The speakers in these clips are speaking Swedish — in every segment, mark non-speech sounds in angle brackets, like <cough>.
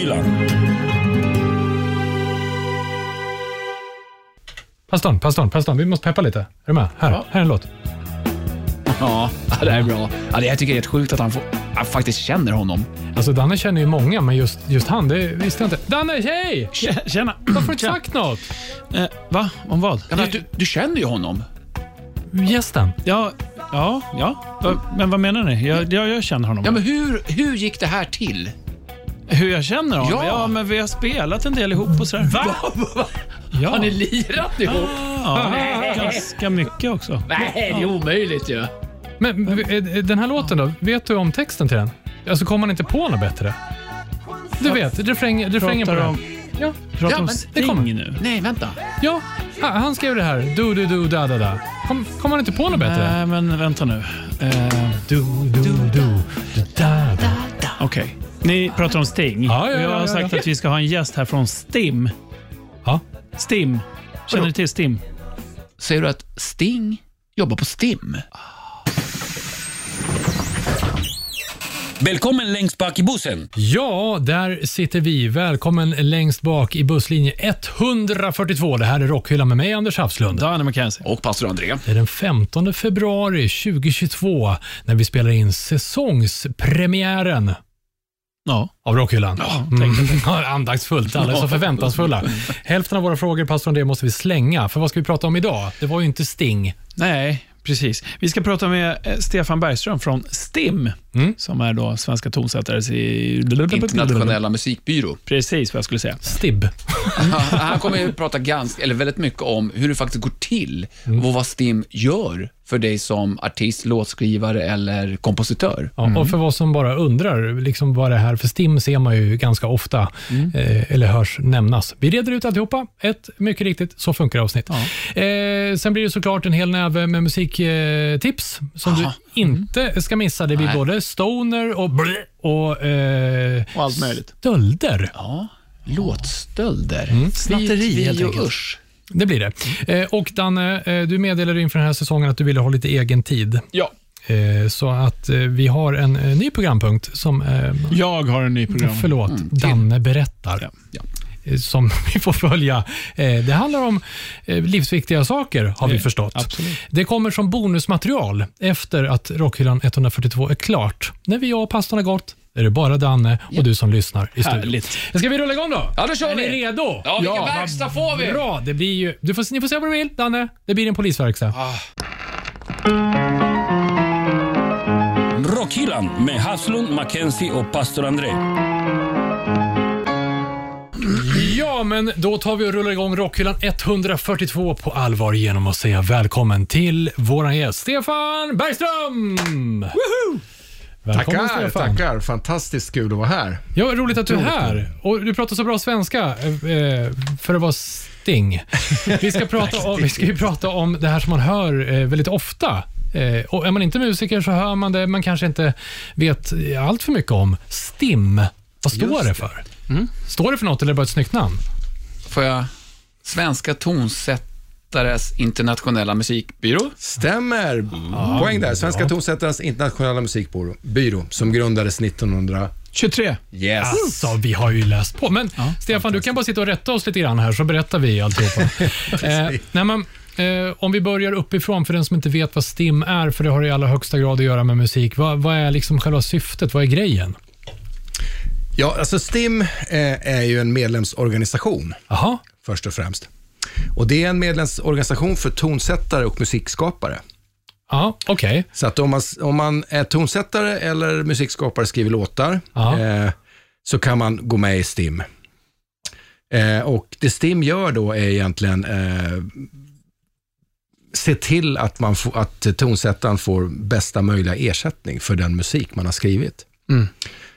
Rockhyllan. Pastorn, pastorn, pastorn. Vi måste peppa lite. Är du med? Här, här är en låt. Ja, det här är bra. Ja, det jag tycker jag är helt sjukt att han, får, han faktiskt känner honom. Alltså Danne känner ju många, men just, just han, det visste jag inte. Danne, hej! Tjena. Varför har du inte sagt något? Eh, va? Om vad? Ja, men du, du känner ju honom. Gästen. Ja, ja, ja. Men vad menar ni? Jag, jag, jag känner honom. Ja, men hur, hur gick det här till? Hur jag känner honom? Ja. Ja. men vi har spelat en del ihop och sådär. Va? Ja. <laughs> Har ni lirat ihop? ja, ganska mycket också. Nej, det är omöjligt ju. Men eh, den här låten då, vet du om texten till den? Alltså kommer man inte på något bättre? Du vet, refräng, refrängen på Pratar den. om, Ja, pratar om men det kommer. Sting nu. Nej, vänta. ja. Ha- Han skrev det här. Du, du, du, da, da, da. Kom, kommer man inte på något bättre? Nej, men vänta nu. Eh, Du, du, du, du, da, da. Okej. Ni pratar om Sting. Ja, ja, Och jag ja, har ja, sagt ja. att vi ska ha en gäst här från Stim. Ja. Stim. Känner ni till Stim? Säger du att Sting jobbar på STIM? Välkommen längst bak i bussen. Ja, där sitter vi. Välkommen längst bak i busslinje 142. Det här är Rockhyllan med mig, Anders Hafslund. Danne McKenzie. Och pastor André. Det är den 15 februari 2022 när vi spelar in säsongspremiären Ja. av Rockhyllan. Ja, Mm. <laughs> Andaktsfullt, alla är så förväntansfulla. <laughs> Hälften av våra frågor, pastor André, måste vi slänga. För vad ska vi prata om idag? Det var ju inte Sting. Nej, precis. Vi ska prata med eh, Stefan Bergström från STIM, Mm. som är då Svenska tonsättares i... Internationella musikbyrå. Precis vad jag skulle säga. Stibb. <laughs> Han, kommer ju prata ganska, eller väldigt mycket om hur det faktiskt går till och vad STIM gör för dig som artist, låtskrivare eller kompositör. Ja, Och för vad som bara undrar, liksom vad det här för STIM ser man ju ganska ofta, eh, eller hörs nämnas. Vi reder ut alltihopa. Ett, mycket riktigt, så funkar avsnitt. Eh, sen blir det såklart en hel näve med musiktips som Aha. du inte ska missa. Det blir Nej. både stoner och blä och, eh, Och allt möjligt. stölder. Ja, låtstölder. Mm. Snatteri, helt enkelt. usch. Det blir det. Eh, och Danne, eh, du meddelade inför den här säsongen att du ville ha lite egen tid. Ja. Eh, så att vi har en ny programpunkt som, Jag har en ny program. förlåt, Danne berättar. Ja. Ja. som <laughs> vi får följa. Det handlar om livsviktiga saker, har vi förstått. absolut. Det kommer som bonusmaterial efter att Rockhyllan 142 är klart. När vi och pastorn har gått är det bara Danne och du som lyssnar i studion. Ska vi rulla igång då? Ja, då kör är vi. ni redo? Ja, vilken vad verkstad får vi? Bra, det blir ju... Du får, ni får se vad du vill, Danne. Det blir en polisverkstad. Rockhyllan med Haslund, Mackenzie och pastor André. Ja, men då tar vi och rullar igång Rockhyllan 142 på allvar genom att säga välkommen till våran gäst Stefan Bergström! Välkommen Tackar, Stefan. tackar. Fantastiskt kul att vara här. Ja, roligt att du är här. Och du pratar så bra svenska eh, för att vara Sting. Vi ska, <laughs> prata om, vi ska ju prata om det här som man hör eh, väldigt ofta. Eh, och är man inte musiker så hör man det man kanske inte vet allt för mycket om. STIM. Vad står Just det det. för? Står det för något eller är det bara ett snyggt namn? Får jag? Svenska tonsättares internationella musikbyrå. Stämmer. Poäng där. Svenska tonsättarens internationella musikbyrå, byrå, som grundades 1900... 23. Yes. Alltså, vi har ju läst på. Men Stefan, du kan bara sitta och rätta oss lite grann här så berättar vi alltihopa. <laughs> eh, nej, men, eh, om vi börjar uppifrån för den som inte vet vad STIM är, för det har i allra högsta grad att göra med musik. Vad, vad är liksom själva syftet? Vad är grejen? Ja, alltså STIM eh, är ju en medlemsorganisation, Jaha, först och främst. Och Det är en medlemsorganisation för tonsättare och musikskapare. ja, okej. Så att om man, om man är tonsättare eller musikskapare, skriver låtar, eh, så kan man gå med i STIM. Eh, och Det STIM gör då är egentligen eh, se till att, man får, att tonsättaren får bästa möjliga ersättning för den musik man har skrivit.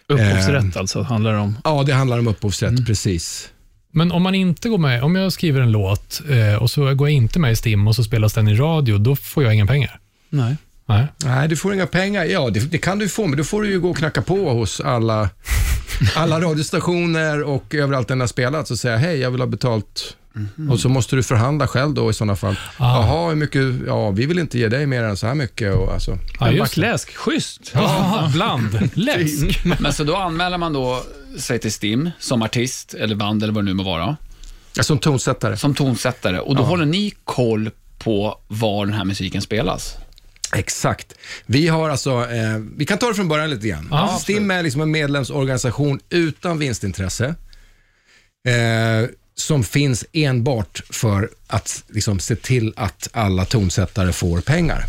Upphovsrätt alltså, handlar det om. Ja, det handlar om upphovsrätt, precis. Men om man inte går med, om jag skriver en låt eh, och så går jag inte med i STIM och så spelas den i radio, då får jag inga pengar? Nej. Nej. Nej, du får inga pengar. Ja, det, det kan du få, men då får du ju gå och knacka på hos alla <laughs> alla radiostationer och överallt den har spelat så säger jag, hej, jag vill ha betalt. Och så måste du förhandla själv då i sådana fall. Ah. Jaha, hur mycket? Ja, vi vill inte ge dig mer än så här mycket. Och alltså, En just backläsk, schysst. Ja, bland. <laughs> Läsk. Men så då anmäler man då sig till STIM som artist eller band eller vad det nu må vara, ja, som tonsättare. som tonsättare. Och då håller ni koll på var den här musiken spelas. Exakt. Vi har alltså, eh, vi kan ta det från början lite grann. Ja, STIM är liksom en medlemsorganisation utan vinstintresse. Eh, som finns enbart för att liksom, se till att alla tonsättare får pengar.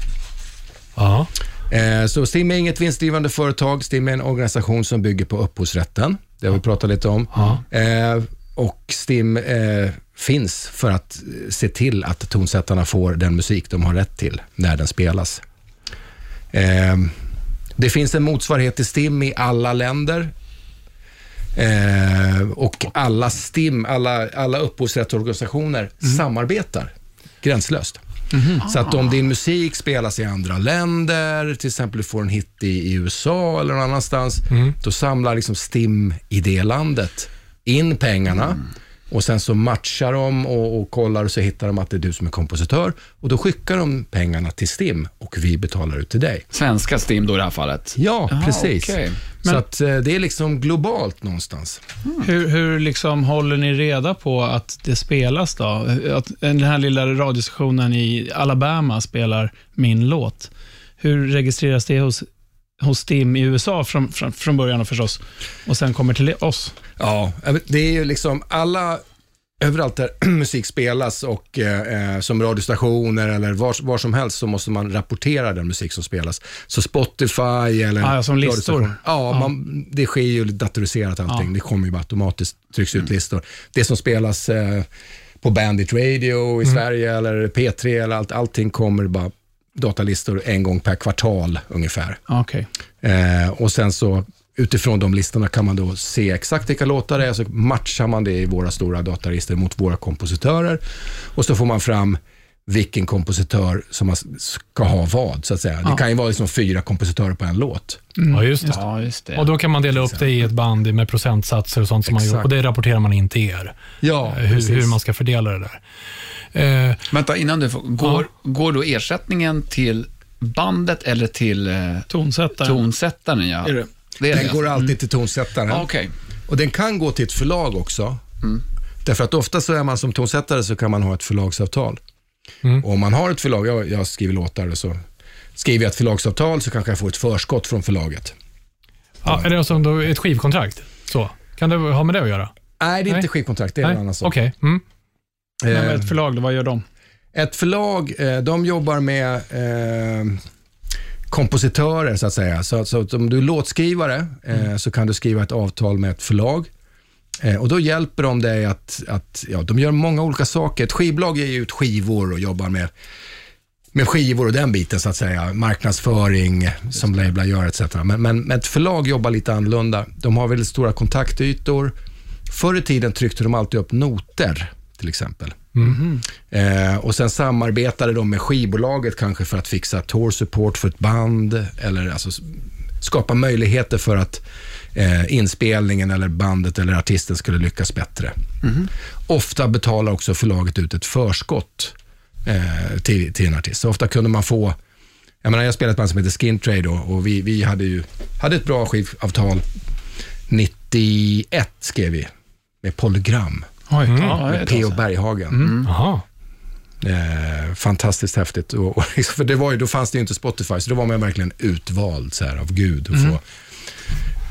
Ja. Eh, så STIM är inget vinstdrivande företag. STIM är en organisation som bygger på upphovsrätten. Det har vi pratat lite om. Eh, och STIM eh, finns för att se till att tonsättarna får den musik de har rätt till när den spelas. Eh, det finns en motsvarighet till STIM i alla länder. Eh, och alla STIM, alla, alla upphovsrättsorganisationer samarbetar gränslöst. Så att om din musik spelas i andra länder, till exempel du får en hit i, i USA eller någon annanstans, då samlar liksom STIM i det landet in pengarna och sen så matchar de och, och kollar och så hittar de att det är du som är kompositör och då skickar de pengarna till STIM och vi betalar ut till dig. Svenska STIM då i det här fallet. Ja, Aha, precis. Så Men- att eh, det är liksom globalt någonstans. Hur, hur liksom håller ni reda på att det spelas då? Att den här lilla radiostationen i Alabama spelar min låt. Hur registreras det hos, hos STIM i USA från, från, från början förstås och sen kommer till oss? Ja, det är ju liksom alla, överallt där <clears throat> musik spelas och eh, som radiostationer eller var, var som helst så måste man rapportera den musik som spelas. Så Spotify eller... Ah, ja, som listor. Ja, Ja. Man, det sker ju datoriserat allting. Ja. Det kommer ju bara automatiskt, trycks ut listor. Det som spelas eh, på Bandit Radio i Sverige eller P3 eller allt, allting kommer bara datalistor en gång per kvartal ungefär. Okej. Eh, och sen så utifrån de listorna kan man då se exakt vilka låtar det är, så matchar man det i våra stora dataregister mot våra kompositörer och så får man fram vilken kompositör som man ska ha vad, så att säga. Det Ja. kan ju vara liksom fyra kompositörer på en låt. ja, just det. Ja, just det. Och då kan man dela upp det i ett band med procentsatser och sånt som man gör. Exakt. Och det rapporterar man in till er. Ja, Eh, hur, hur man ska fördela det där. Eh, Vänta, innan du får, går, går då ersättningen till bandet eller till eh, Tonsättare. tonsättaren? Ja. Är det? Det är Den det. går alltid till tonsättaren. Ja, Okej. Och den kan gå till ett förlag också. Därför att ofta så är man som tonsättare så kan man ha ett förlagsavtal. Mm. Och om man har ett förlag, jag, jag skriver låtar och så skriver jag ett förlagsavtal så kanske jag får ett förskott från förlaget. ja, är det alltså då ett skivkontrakt? Så. Kan det ha med det att göra? Nej, det är Nej. inte skivkontrakt, det är en annan sak. Okej. Mm. Men Eh, ett förlag, då, vad gör de? Ett förlag, eh, de jobbar med eh, kompositörer så att säga. Så, så att om du är låtskrivare eh, så kan du skriva ett avtal med ett förlag. Eh, och Då hjälper de dig att, att ja, de gör många olika saker. Ett skivbolag ger ut skivor och jobbar med, med skivor och den biten så att säga. Marknadsföring som lablar gör etc. Men, men, men ett förlag jobbar lite annorlunda. De har väldigt stora kontaktytor. Förr i tiden tryckte de alltid upp noter till exempel. Eh, och sen samarbetade de med skivbolaget kanske för att fixa tour support för ett band eller alltså skapa möjligheter för att eh, inspelningen eller bandet eller artisten skulle lyckas bättre. Ofta betalar också förlaget ut ett förskott eh, till, till en artist. Så ofta kunde man få jag, menar, jag spelade ett band som heter Skin Trade då, och vi, vi hade ju hade ett bra skivavtal. 91 skrev vi med Polygram Oj, Mm. ja, med P.O. Berghagen. Jaha. Eh, fantastiskt häftigt. Och, och, <laughs> för det var ju, då fanns det ju inte Spotify, så då var man verkligen utvald så här, av Gud att få,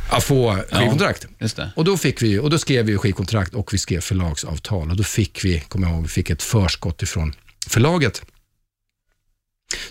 att få skivkontrakt. Just det. Och då, fick vi, och då skrev vi skivkontrakt och vi skrev förlagsavtal. Och då fick vi, kommer jag ihåg, vi fick ett förskott ifrån förlaget.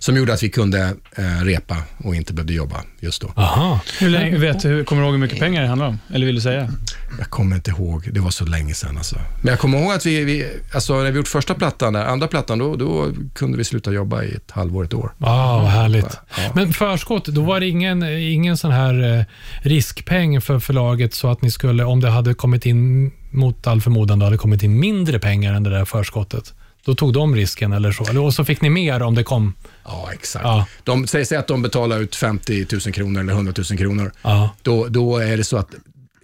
Som gjorde att vi kunde eh, repa och inte behövde jobba just då. Aha. Hur länge, vet du, hur- kommer du ihåg hur mycket pengar det handlar om? Eller vill du säga? Jag kommer inte ihåg, det var så länge sedan alltså. Men jag kommer ihåg att vi, vi alltså när vi gjort första plattan, där, andra plattan, då, då kunde vi sluta jobba i ett halvår, ett år. Ah, vad härligt. Ja. Men förskott, då var det ingen, ingen sån här eh, riskpeng för förlaget så att ni skulle, om det hade kommit in, mot all förmodan, då hade kommit in mindre pengar än det där förskottet. Då tog de risken eller så. Och så fick ni mer om det kom. Ja, exakt. Ja. De säger att de betalar ut 50 000 kronor eller 100 000 kronor. Ja. Då, då är det så att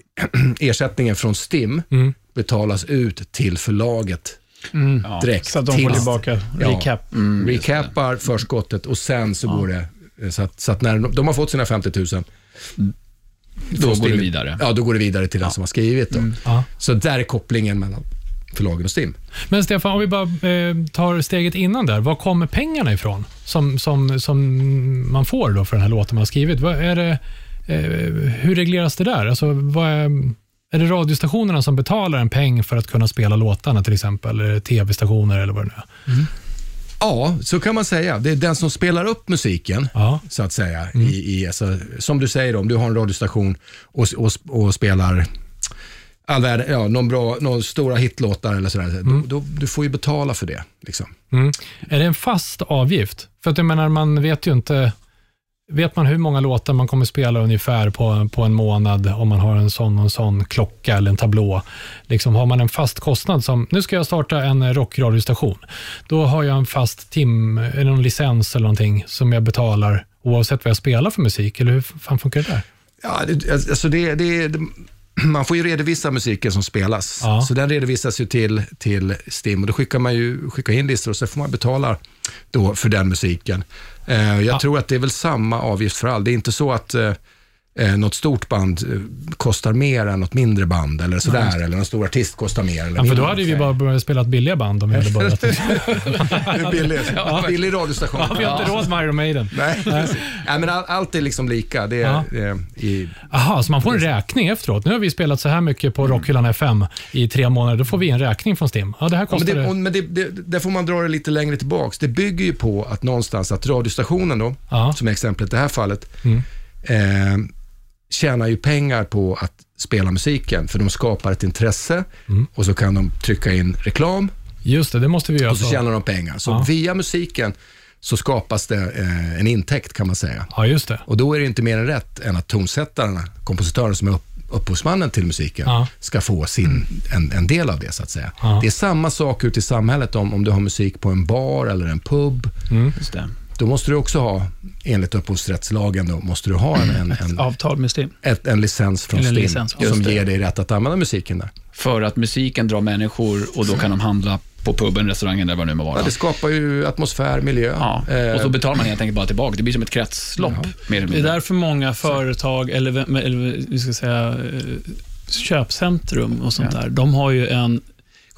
<clears throat> ersättningen från STIM Mm. betalas ut till förlaget Mm. Ja. direkt. Så att de får till- tillbaka Ja. recap. Mm, recapar förskottet och sen så går det, så att, så att när de, har fått sina 50 000, Då går det vidare. Ja, då går det vidare till den som har skrivit. Då. Ja. Så där är kopplingen mellan förlagen och STIM. Men Stefan, om vi bara eh, tar steget innan där. Var kommer pengarna ifrån som, som, som man får då för den här låten man har skrivit? Vad är det, eh, hur regleras det där? Alltså, vad är, är det radiostationerna som betalar en peng för att kunna spela låtarna till exempel? Eller tv-stationer eller vad det nu är? Ja, så kan man säga. Det är den som spelar upp musiken, Ja. så att säga. I, i, alltså, som du säger, om du har en radiostation och, och, och spelar all värld, ja, någon bra, någon stora hitlåtar eller sådär, då, då, du får ju betala för det. Liksom. Mm. Är det en fast avgift? För att jag menar, man vet ju inte... Vet man hur många låtar man kommer spela ungefär på, på en månad om man har en sån och en sån klocka eller en tablå? Liksom, har man en fast kostnad som, nu ska jag starta en rockradiostation. Då har jag en fast tim, eller någon licens eller någonting som jag betalar oavsett vad jag spelar för musik. Eller hur fan funkar det där? Ja, det, alltså det, det, det, <clears throat> man får ju redovisa musiken som spelas. Ja. Så den redovisas ju till, till STIM och då skickar man ju skickar in listor och så får man betala då för den musiken. Eh, jag tror att det är väl samma avgift för all. Det är inte så att eh, något stort band eh, kostar mer än något mindre band eller sådär. eller någon stor artist kostar mer eller Ja, för då hade vi bara börjat spela billiga band om vi hade börjat. <laughs> Det är billig, billig radiostation. vi har inte råd med Iron Maiden. Nej. Nej, men all, allt är liksom lika. Det är, Ja. eh, i, Aha, så man får en räkning efteråt. Nu har vi spelat så här mycket på Rockhyllan FM i tre månader. Då får vi en räkning från STIM. Ja, det här Ja, men kostar det, och- men det, det, där får man dra det lite längre tillbaks. Det bygger ju på att någonstans att radiostationen då, Ja. som är exemplet i det här fallet, Mm. eh, tjänar ju pengar på att spela musiken, för de skapar ett intresse Mm. och så kan de trycka in reklam Just det, det måste vi göra. och så så. tjänar de pengar. Så Ja. via musiken så skapas det eh, en intäkt kan man säga. Ja, just det. Och då är det inte mer än rätt än att tonsättarna, kompositören som är upp, upphovsmannen till musiken, Ja. ska få sin, en, en del av det så att säga. Ja. Det är samma sak ute i samhället om, om du har musik på en bar eller en pub. Just det. Då måste du också ha, enligt upphovsrättslagen, då, måste du ha en, en, en, <clears throat> Avtal med STIM. ett, en licens från Eller en STIM licens, som just det. ger dig rätt att använda musiken där. För att musiken drar människor och då kan de handla på puben, restaurangen eller vad det nu må vara. Ja, det skapar ju atmosfär, miljö. Ja, Eh, och så betalar man helt enkelt bara tillbaka. Det blir som ett kretslopp, mer eller Det är därför många företag, eller, eller vi ska säga eh, köpcentrum och sånt Ja. där, de har ju en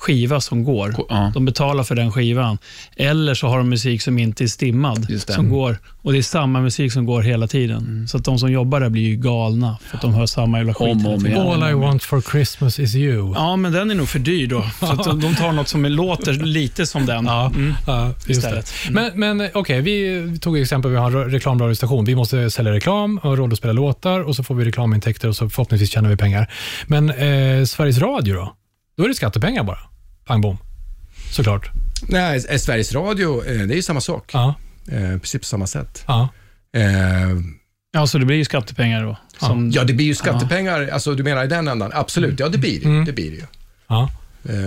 skiva som går. Ja. De betalar för den skivan. Eller så har de musik som inte är stimmad, som går. Och det är samma musik som går hela tiden. Så att de som jobbar där blir ju galna, för att de hör samma jävla skit Om om igen. All I want for Christmas is you. Ja, men den är nog för dyr då. <laughs> Så att de- tar något som låter lite som den. Ja, Mm. ja, just det. Istället. Men, men eh, okej, vi tog exempel, vi har en reklamradiostation. Vi måste sälja reklam och ha råd att spela låtar och så får vi reklamintäkter och så förhoppningsvis tjänar vi pengar. Men eh, Sveriges Radio då? Då är det skattepengar bara. Pang bom. Såklart. Nej, eh, Sveriges Radio, eh, det är ju samma sak. Ja, Eh, precis på samma sätt. ja. Eh, Ja, så det blir ju skattepengar då. Som, Ja, det blir ju skattepengar, alltså du menar i den ändan? Absolut, ja det blir det, Mm. det, blir det ju. ja.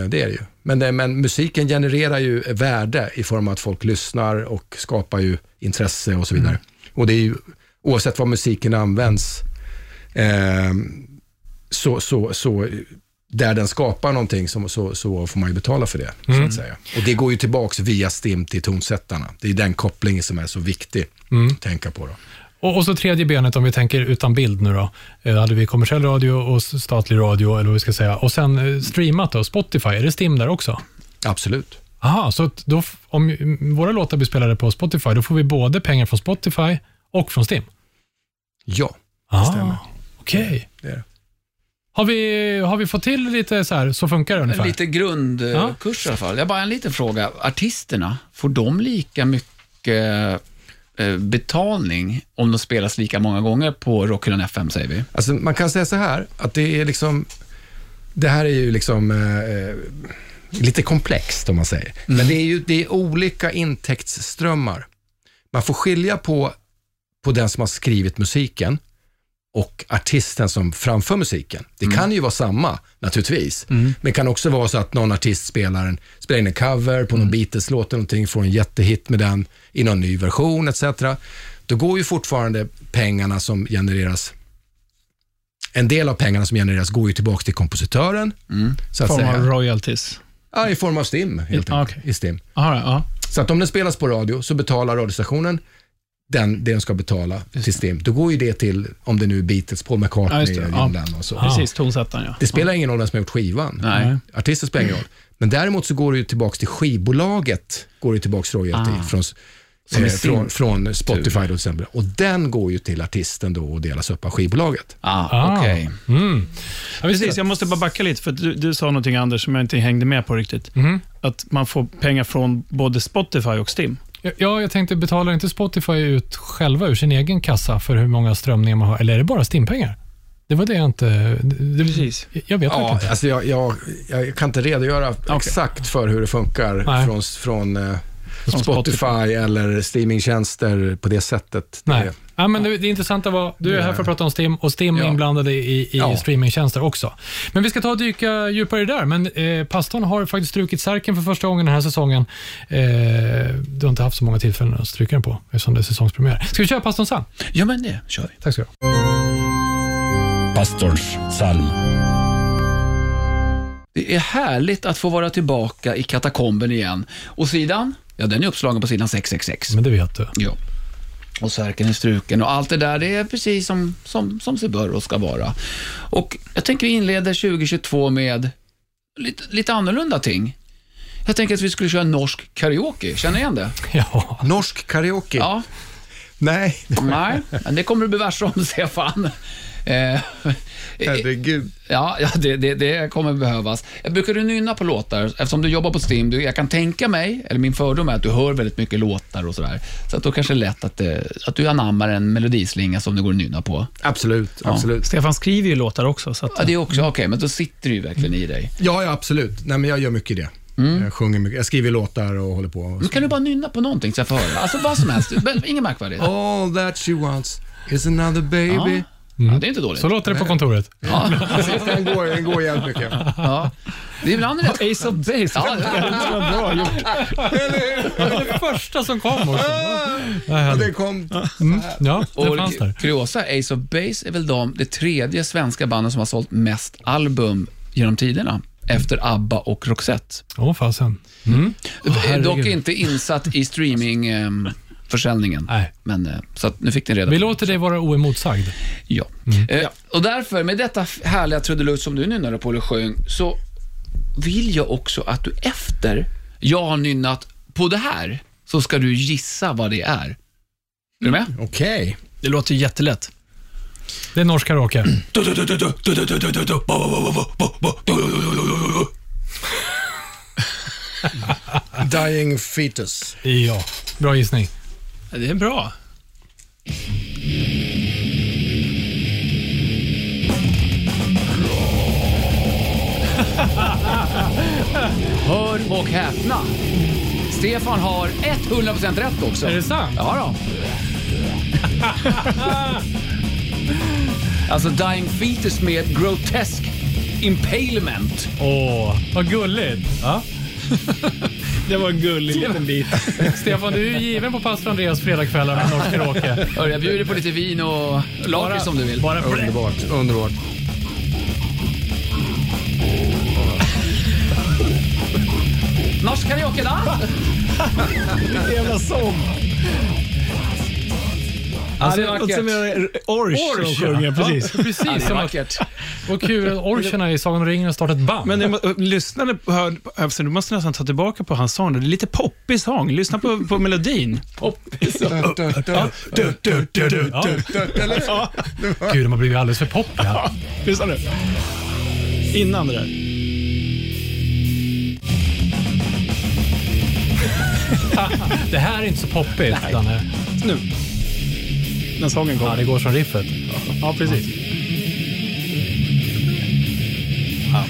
Det är det ju. Men, det, men musiken genererar ju värde i form av att folk lyssnar och skapar ju intresse och så vidare. Och det är ju, oavsett vad musiken används, eh, så, så, så där den skapar någonting så, så, så får man ju betala för det. Så Mm. att säga. Och det går ju tillbaka via STIM till tonsättarna. Det är den kopplingen som är så viktig Mm. att tänka på. Då. Och, och så tredje benet, om vi tänker utan bild nu då. Eh, hade vi kommersiell radio och statlig radio, eller vad vi ska säga. Och sen eh, streamat då, Spotify, är det STIM där också? Absolut. Aha, så då, om mm, våra låtar blir spelade på Spotify, då får vi både pengar från Spotify och från STIM? Ja, Ah, stämmer. Okej. det är det. Har vi, har vi fått till lite så här, så funkar det ungefär? Lite grundkurs i alla fall. Jag har bara en liten fråga. Artisterna, får de lika mycket eh, betalning om de spelas lika många gånger på Rockhyllan FM, säger vi? Alltså, man kan säga så här, att det är liksom, det här är ju liksom eh, lite komplext om man säger. Men det är ju det är olika intäktsströmmar. Man får skilja på, på den som har skrivit musiken och artisten som framför musiken. Det kan ju vara samma, naturligtvis. Men det kan också vara så att någon artist spelar, en, spelar in en cover på någon Beatles-låt eller någonting, får en jättehit med den i någon ny version etc. Då går ju fortfarande pengarna som genereras En del av pengarna som genereras går ju tillbaka till kompositören, så att Form av säga. royalties. Ja, I form av STIM, helt Ja, enkelt. okej. I STIM. Aha, ja. Så att om den spelas på radio så betalar radiostationen den, det den ska betala till STIM. Då går ju det till, om det nu är Beatles, Paul Ja, McCartney, just det. John Ja. Lennon och så. Ja. Precis, tonsättaren ja. Det spelar ingen roll vem som har gjort skivan. Nej. Artisten spelar ingen roll. Men däremot så går det ju tillbaka till skivbolaget, går det tillbaka royalty Ah. från, eh, från, från Spotify då till exempel. Och den går ju till artisten då och delas upp av skivbolaget. Ah, Ah. okej. Mm. Ja. Precis, jag måste bara backa lite, för du, du sa någonting Anders som jag inte hängde med på riktigt. Mhm. Att man får pengar från både Spotify och Stim. Ja, jag tänkte, betalar inte Spotify ut själva ur sin egen kassa för hur många strömningar man har, eller är det bara Stimpengar? Det var det jag inte... Det, Precis. Jag vet Ja, inte. alltså jag, jag, jag kan inte redogöra exakt för hur det funkar Nej. från, från eh, Från Spotify, eller streamingtjänster på det sättet. Nej. Det- Ja, men det, det intressanta var, du är här för att prata om Stim och Stim är Ja. inblandade i, i Ja. streamingtjänster också. Men vi ska ta och dyka djupare där. Men eh, pastorn har faktiskt strukit särken för första gången den här säsongen. Eh, du har inte haft så många tillfällen att stryka den på eftersom det är säsongspremiär. Ska vi köra pastorns psalm? Ja, men det kör vi. Tack ska du ha. Pastorns psalm. Det är härligt att få vara tillbaka i katakomben igen. Och sidan? Ja, den är uppslagen på sidan 666. Men det vet du. Ja. Och särken är struken och allt det där, det är precis som, som, som sig bör och ska vara. Och jag tänker vi inleder 2022 med lite, lite annorlunda ting. Jag tänker att vi skulle köra norsk karaoke. Känner ni igen det? Ja. Norsk karaoke? Ja. Nej, Nej, men det kommer du bli varse om, <laughs> Stefan. Eh, herregud. Ja, ja det, det, det kommer behövas. Brukar du nynna på låtar? Eftersom du jobbar på Stim, du, jag kan tänka mig, eller min fördom är att du hör väldigt mycket låtar och sådär. Så att då kanske det är lätt att, eh, att du anammar en melodislinga som det går att nynna på. Absolut, absolut. Stefan skriver ju låtar också. Så att, Ja, det är också okej, men då sitter det ju verkligen i dig. Ja, ja, absolut. Nej, men jag gör mycket det. Jag sjunger mycket. Jag skriver låtar och håller på. Men kan du bara nynna på någonting så jag får höra? Alltså vad som helst, <laughs> inget märkvärdigt. All that she wants is another baby. Ja, det är inte dåligt. Så låter det på kontoret. Ja, Den går, den går jävligt mycket. ja. Det är ibland rätt... <laughs> Ace of Base. Ja, det var bra gjort. Det första som kom också. Ja, det kom... Ja, det Och fanns där. kuriosa, Ace of Base är väl de, det tredje svenska bandet som har sålt mest album genom tiderna. Efter ABBA och Roxette. Åh, fasen. Mm. herregud. Dock inte insatt i streamingförsäljningen. Nej. Men, eh, så att nu fick ni reda Vi låter dig vara oemotsagd. Ja. Eh, och därför, med detta härliga trudelutt som du nynnade på eller sjöng, så vill jag också att du efter jag har nynnat på det här, så ska du gissa vad det är. Är du med? Okej. Det låter jättelätt. Det är norsk karaoke. Dying fetus. Ja, bra gissning. Det är bra. Hör och häpna. Stefan har 100% rätt också. Är det sant? Ja då. Alltså Dying Fetus med Grotesque Impalement. Åh, vad gulligt. Ja. <laughs> Det var en gullig liten bit. <laughs> Stefan, du är given på pastor Andreas fredagskvällar med norsk karaoke. Jag bjuder på lite vin och lakrits om du vill. Bara. Underbart, underbart. Norsk karaoke då? <laughs> Jävla sång. Alltså, det är det vackert. som Orch som sjunger. Precis. Ja, Precis, det är vackert. vad kul <laughs> orcherna i Sagan om ringen har startat ett band. Men ni lyssnade på, hör, alltså, du måste nästan ta tillbaka på hans sång. Det är lite poppig sång. Lyssna på, på melodin. Gud, de har blivit alldeles för poppiga. Lyssna nu. Innan det där. <laughs> Det här är inte så poppigt, Danne. Nu. När sången Ja, kommer. det går som riffet. Ja, precis.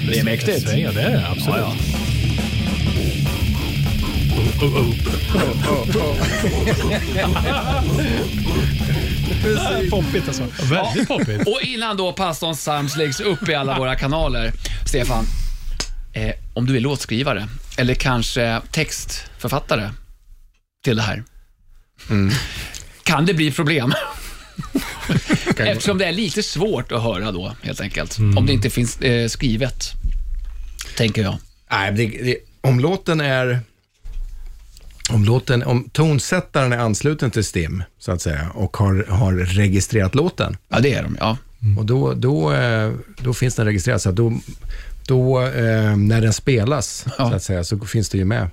Det är mäktigt. Det är det absolut. Ja, Poppigt alltså. Väldigt poppigt. Och innan då pastorns psalms läggs upp i alla våra kanaler, Stefan, eh, om du är låtskrivare eller kanske textförfattare till det här, kan det bli problem? <laughs> Eftersom det är lite svårt att höra då, helt enkelt. Mm. Om det inte finns eh, skrivet, tänker jag. Nej, det, det, om låten är... Om, låten, om tonsättaren är ansluten till STIM, så att säga, och har, har registrerat låten, Ja, det är de, ja. och då, då, eh, då finns den registrerad. Så att då, då eh, när den spelas, Ja. så att säga, så finns det ju med.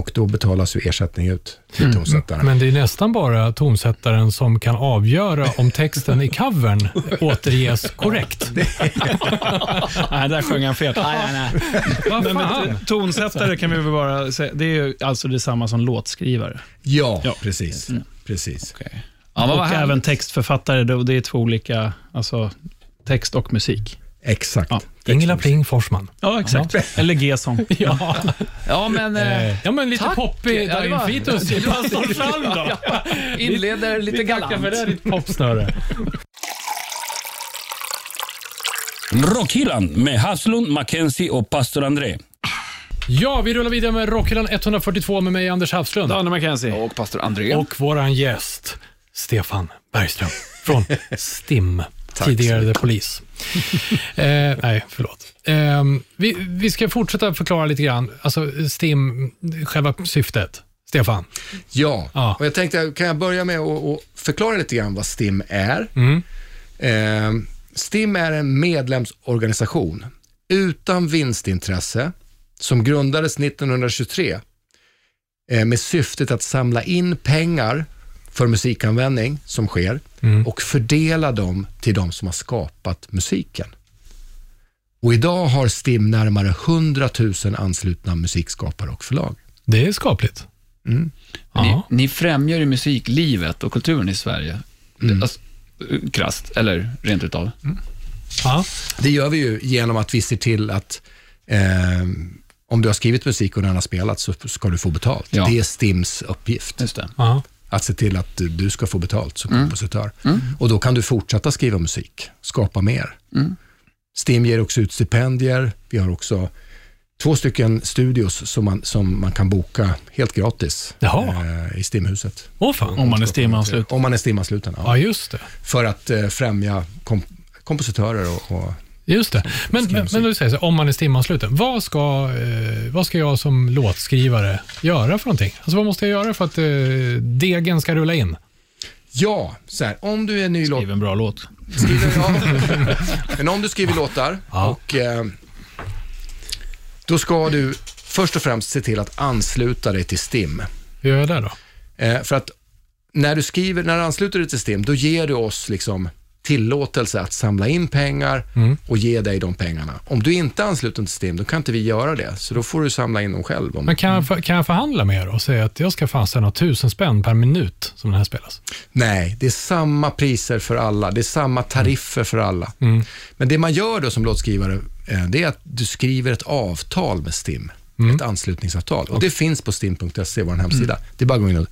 Och då betalas ju ersättning ut till tonsättaren. Men det är nästan bara tonsättaren som kan avgöra om texten i covern <laughs> återges korrekt. <laughs> Nej, där sjöng han fel. Nej, nej, nej. Vad Men, fan? tonsättare kan vi väl bara säga, det är ju alltså detsamma som låtskrivare. Ja, Ja. precis. precis. Okej. Ja, och även textförfattare, då- det är två olika, alltså text och musik. Exakt. Ja. Ingela Pling Forsman. Ja, exakt. Eller G-sång. <laughs> Ja, Ja, men... Eh, eh, ja men lite Tack. poppig Ja, det Darin var- Fitus. Pastor <laughs> Falm då. ja, inleder lite Vi tackar galant. för det, ditt popsnöre. Rockhyllan med Haslund, Mackenzie och pastor André. Ja, vi rullar vidare med Rockhyllan 142 med mig, Anders Hafslund. Danne McKenzie. Och pastor André. Och våran gäst, Stefan Bergström från <laughs> STIM, tidigare Police. <laughs> eh, nej, förlåt. Eh, vi, vi ska fortsätta förklara lite grann, alltså STIM, själva syftet. Stefan? Ja, Ja. och jag tänkte, kan jag börja med att förklara lite grann vad STIM är? Mm. Eh, STIM är en medlemsorganisation utan vinstintresse som grundades 1923 eh, med syftet att samla in pengar för musikanvändning som sker Mm. och fördela dem till de som har skapat musiken. Och idag har STIM närmare 100 000 anslutna musikskapare och förlag. Det är skapligt. Mm. Ni, ni främjar ju musiklivet och kulturen i Sverige. Mm. Alltså, eh, krasst, eller rent utav. Ja. Det gör vi ju genom att vi ser till att eh, om du har skrivit musik och den har spelats så ska du få betalt. Ja. Det är STIMs uppgift, Just det. Ja. Att se till att du- ska få betalt som Mm. kompositör. Och då kan du fortsätta skriva musik, skapa mer. Mm. STIM ger också ut stipendier. Vi har också två stycken studios som man, som man kan boka helt gratis eh, i STIM-huset. Åh fan. Om man är STIM-ansluten. Om man är STIM-ansluten, ja. Ja, just det. För att eh, främja kom, kompositörer och, och Just det. Men, men, men du säger så, om man är STIM-ansluten, vad ska, eh, vad ska jag som låtskrivare göra för någonting? Alltså vad måste jag göra för att eh, degen ska rulla in? Ja, så här, om du är ny låt... Skriv en bra låt. Skriver, ja. <laughs> Men om du skriver låtar Ja. och eh, då ska du först och främst se till att ansluta dig till STIM. Hur gör jag det då? Eh, för att när du skriver, när du ansluter dig till STIM, då ger du oss liksom tillåtelse att samla in pengar Mm. och ge dig de pengarna. Om du inte är ansluten till STIM, då kan inte vi göra det. Så då får du samla in dem själv. Om, Men kan jag, för- kan jag förhandla med er och säga att jag ska fastställa några tusen spänn per minut som den här spelas? Nej, det är samma priser för alla. Det är samma tariffer för alla. Mm. Men det man gör då som låtskrivare, eh, det är att du skriver ett avtal med STIM. Mm. Ett anslutningsavtal. Och det finns på stim.se, vår hemsida. Det är bara att gå in och,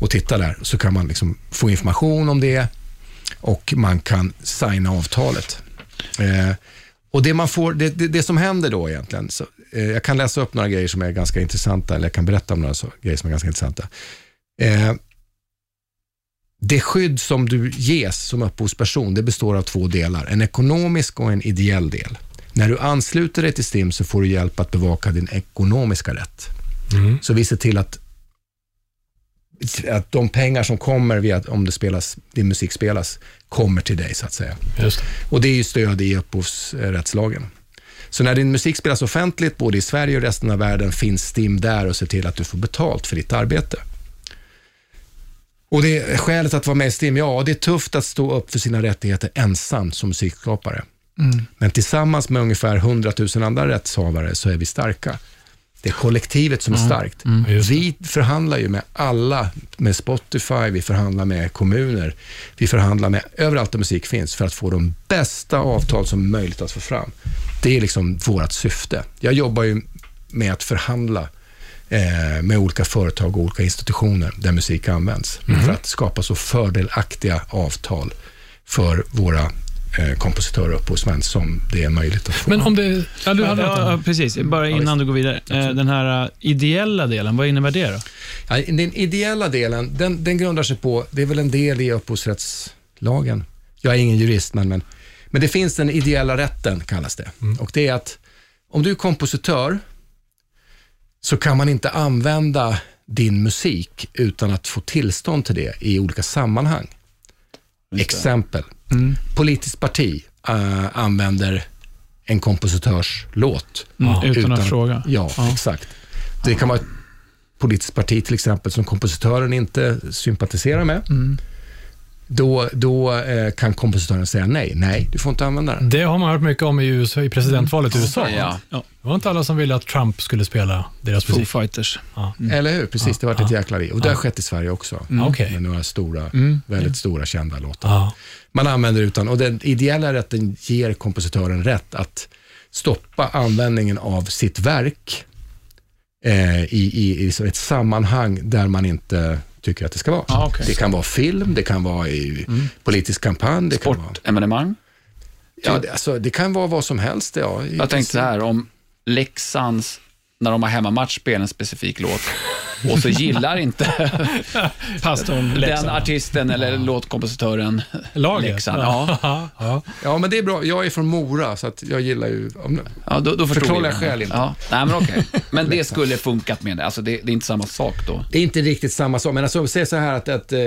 och titta där, så kan man liksom få information om det och man kan signa avtalet. Eh, och det, man får, det, det, det som händer då egentligen, så, eh, jag kan läsa upp några grejer som är ganska intressanta, eller jag kan berätta om några så, grejer som är ganska intressanta. Eh, det skydd som du ges som upphovsperson, det består av två delar. En ekonomisk och en ideell del. När du ansluter dig till STIM så får du hjälp att bevaka din ekonomiska rätt. Mm. Så vi ser till att, att de pengar som kommer via, om det spelas, din musik spelas, kommer till dig så att säga. Just. Och det är ju stöd i upphovsrättslagen. Så när din musik spelas offentligt, både i Sverige och resten av världen, finns STIM där och ser till att du får betalt för ditt arbete. Och det är skälet att vara med i STIM, ja, det är tufft att stå upp för sina rättigheter ensam som musikskapare. Men tillsammans med ungefär 100 000 andra rättshavare så är vi starka. Det är kollektivet som är starkt. Just det. Vi förhandlar ju med alla, med Spotify, vi förhandlar med kommuner, vi förhandlar med överallt där musik finns för att få de bästa avtal som är möjligt att få fram. Det är liksom vårt syfte. Jag jobbar ju med att förhandla eh, med olika företag och olika institutioner där musik används för att skapa så fördelaktiga avtal för våra eh, kompositörer och upphovsmän som det är möjligt att få. Men om det... Ja, du hade Ja, ja, precis. Bara innan du går vidare. Eh, Den här eh, ideella delen, vad innebär det då? Ja, den ideella delen, den, den grundar sig på, det är väl en del i upphovsrättslagen, jag är ingen jurist, men, men, men det finns den ideella rätten, kallas det. Och det är att om du är kompositör så kan man inte använda din musik utan att få tillstånd till det i olika sammanhang. Exempel. Politiskt parti eh, använder en kompositörs låt. Mm, utan, att fråga. Ja, exakt. Det kan vara ett politiskt parti till exempel som kompositören inte sympatiserar med. Då, då eh, kan kompositören säga nej. Nej, du får inte använda den. Det har man hört mycket om i, USA, i presidentvalet i USA. Ja. Ja. Det var inte alla som ville att Trump skulle spela deras Foo musik. Fighters. Eller hur? Precis, det varit ett jäkla liv. Och det har skett i Sverige också. Okej. Med några stora, Mm. väldigt stora kända låtar. Ja. Man använder utan, och den ideella rätten ger kompositören rätt att stoppa användningen av sitt verk eh, i, i, i ett sammanhang där man inte tycker att det ska vara. Ja, okej. Det kan vara film, det kan vara i politisk kampanj, det kan vara... Sportevenemang. Ja, det, alltså, det kan vara vad som helst. Ja, Jag tänkte så här, om Leksands, när de har hemmamatch, spelar en specifik låt och så gillar inte <laughs> Pastorn den artisten eller låtkompositören Laget. Leksand. Ja. Ja. <laughs> ja. Ja, men det är bra. Jag är från Mora, så att jag gillar ju... Ja, då, då förstår vi. skäl inte. Ja. Nej, men okej. Men det skulle funkat med det. Alltså, det, det är inte samma sak då. Det är inte riktigt samma sak, men alltså, säg så här att, att, eh,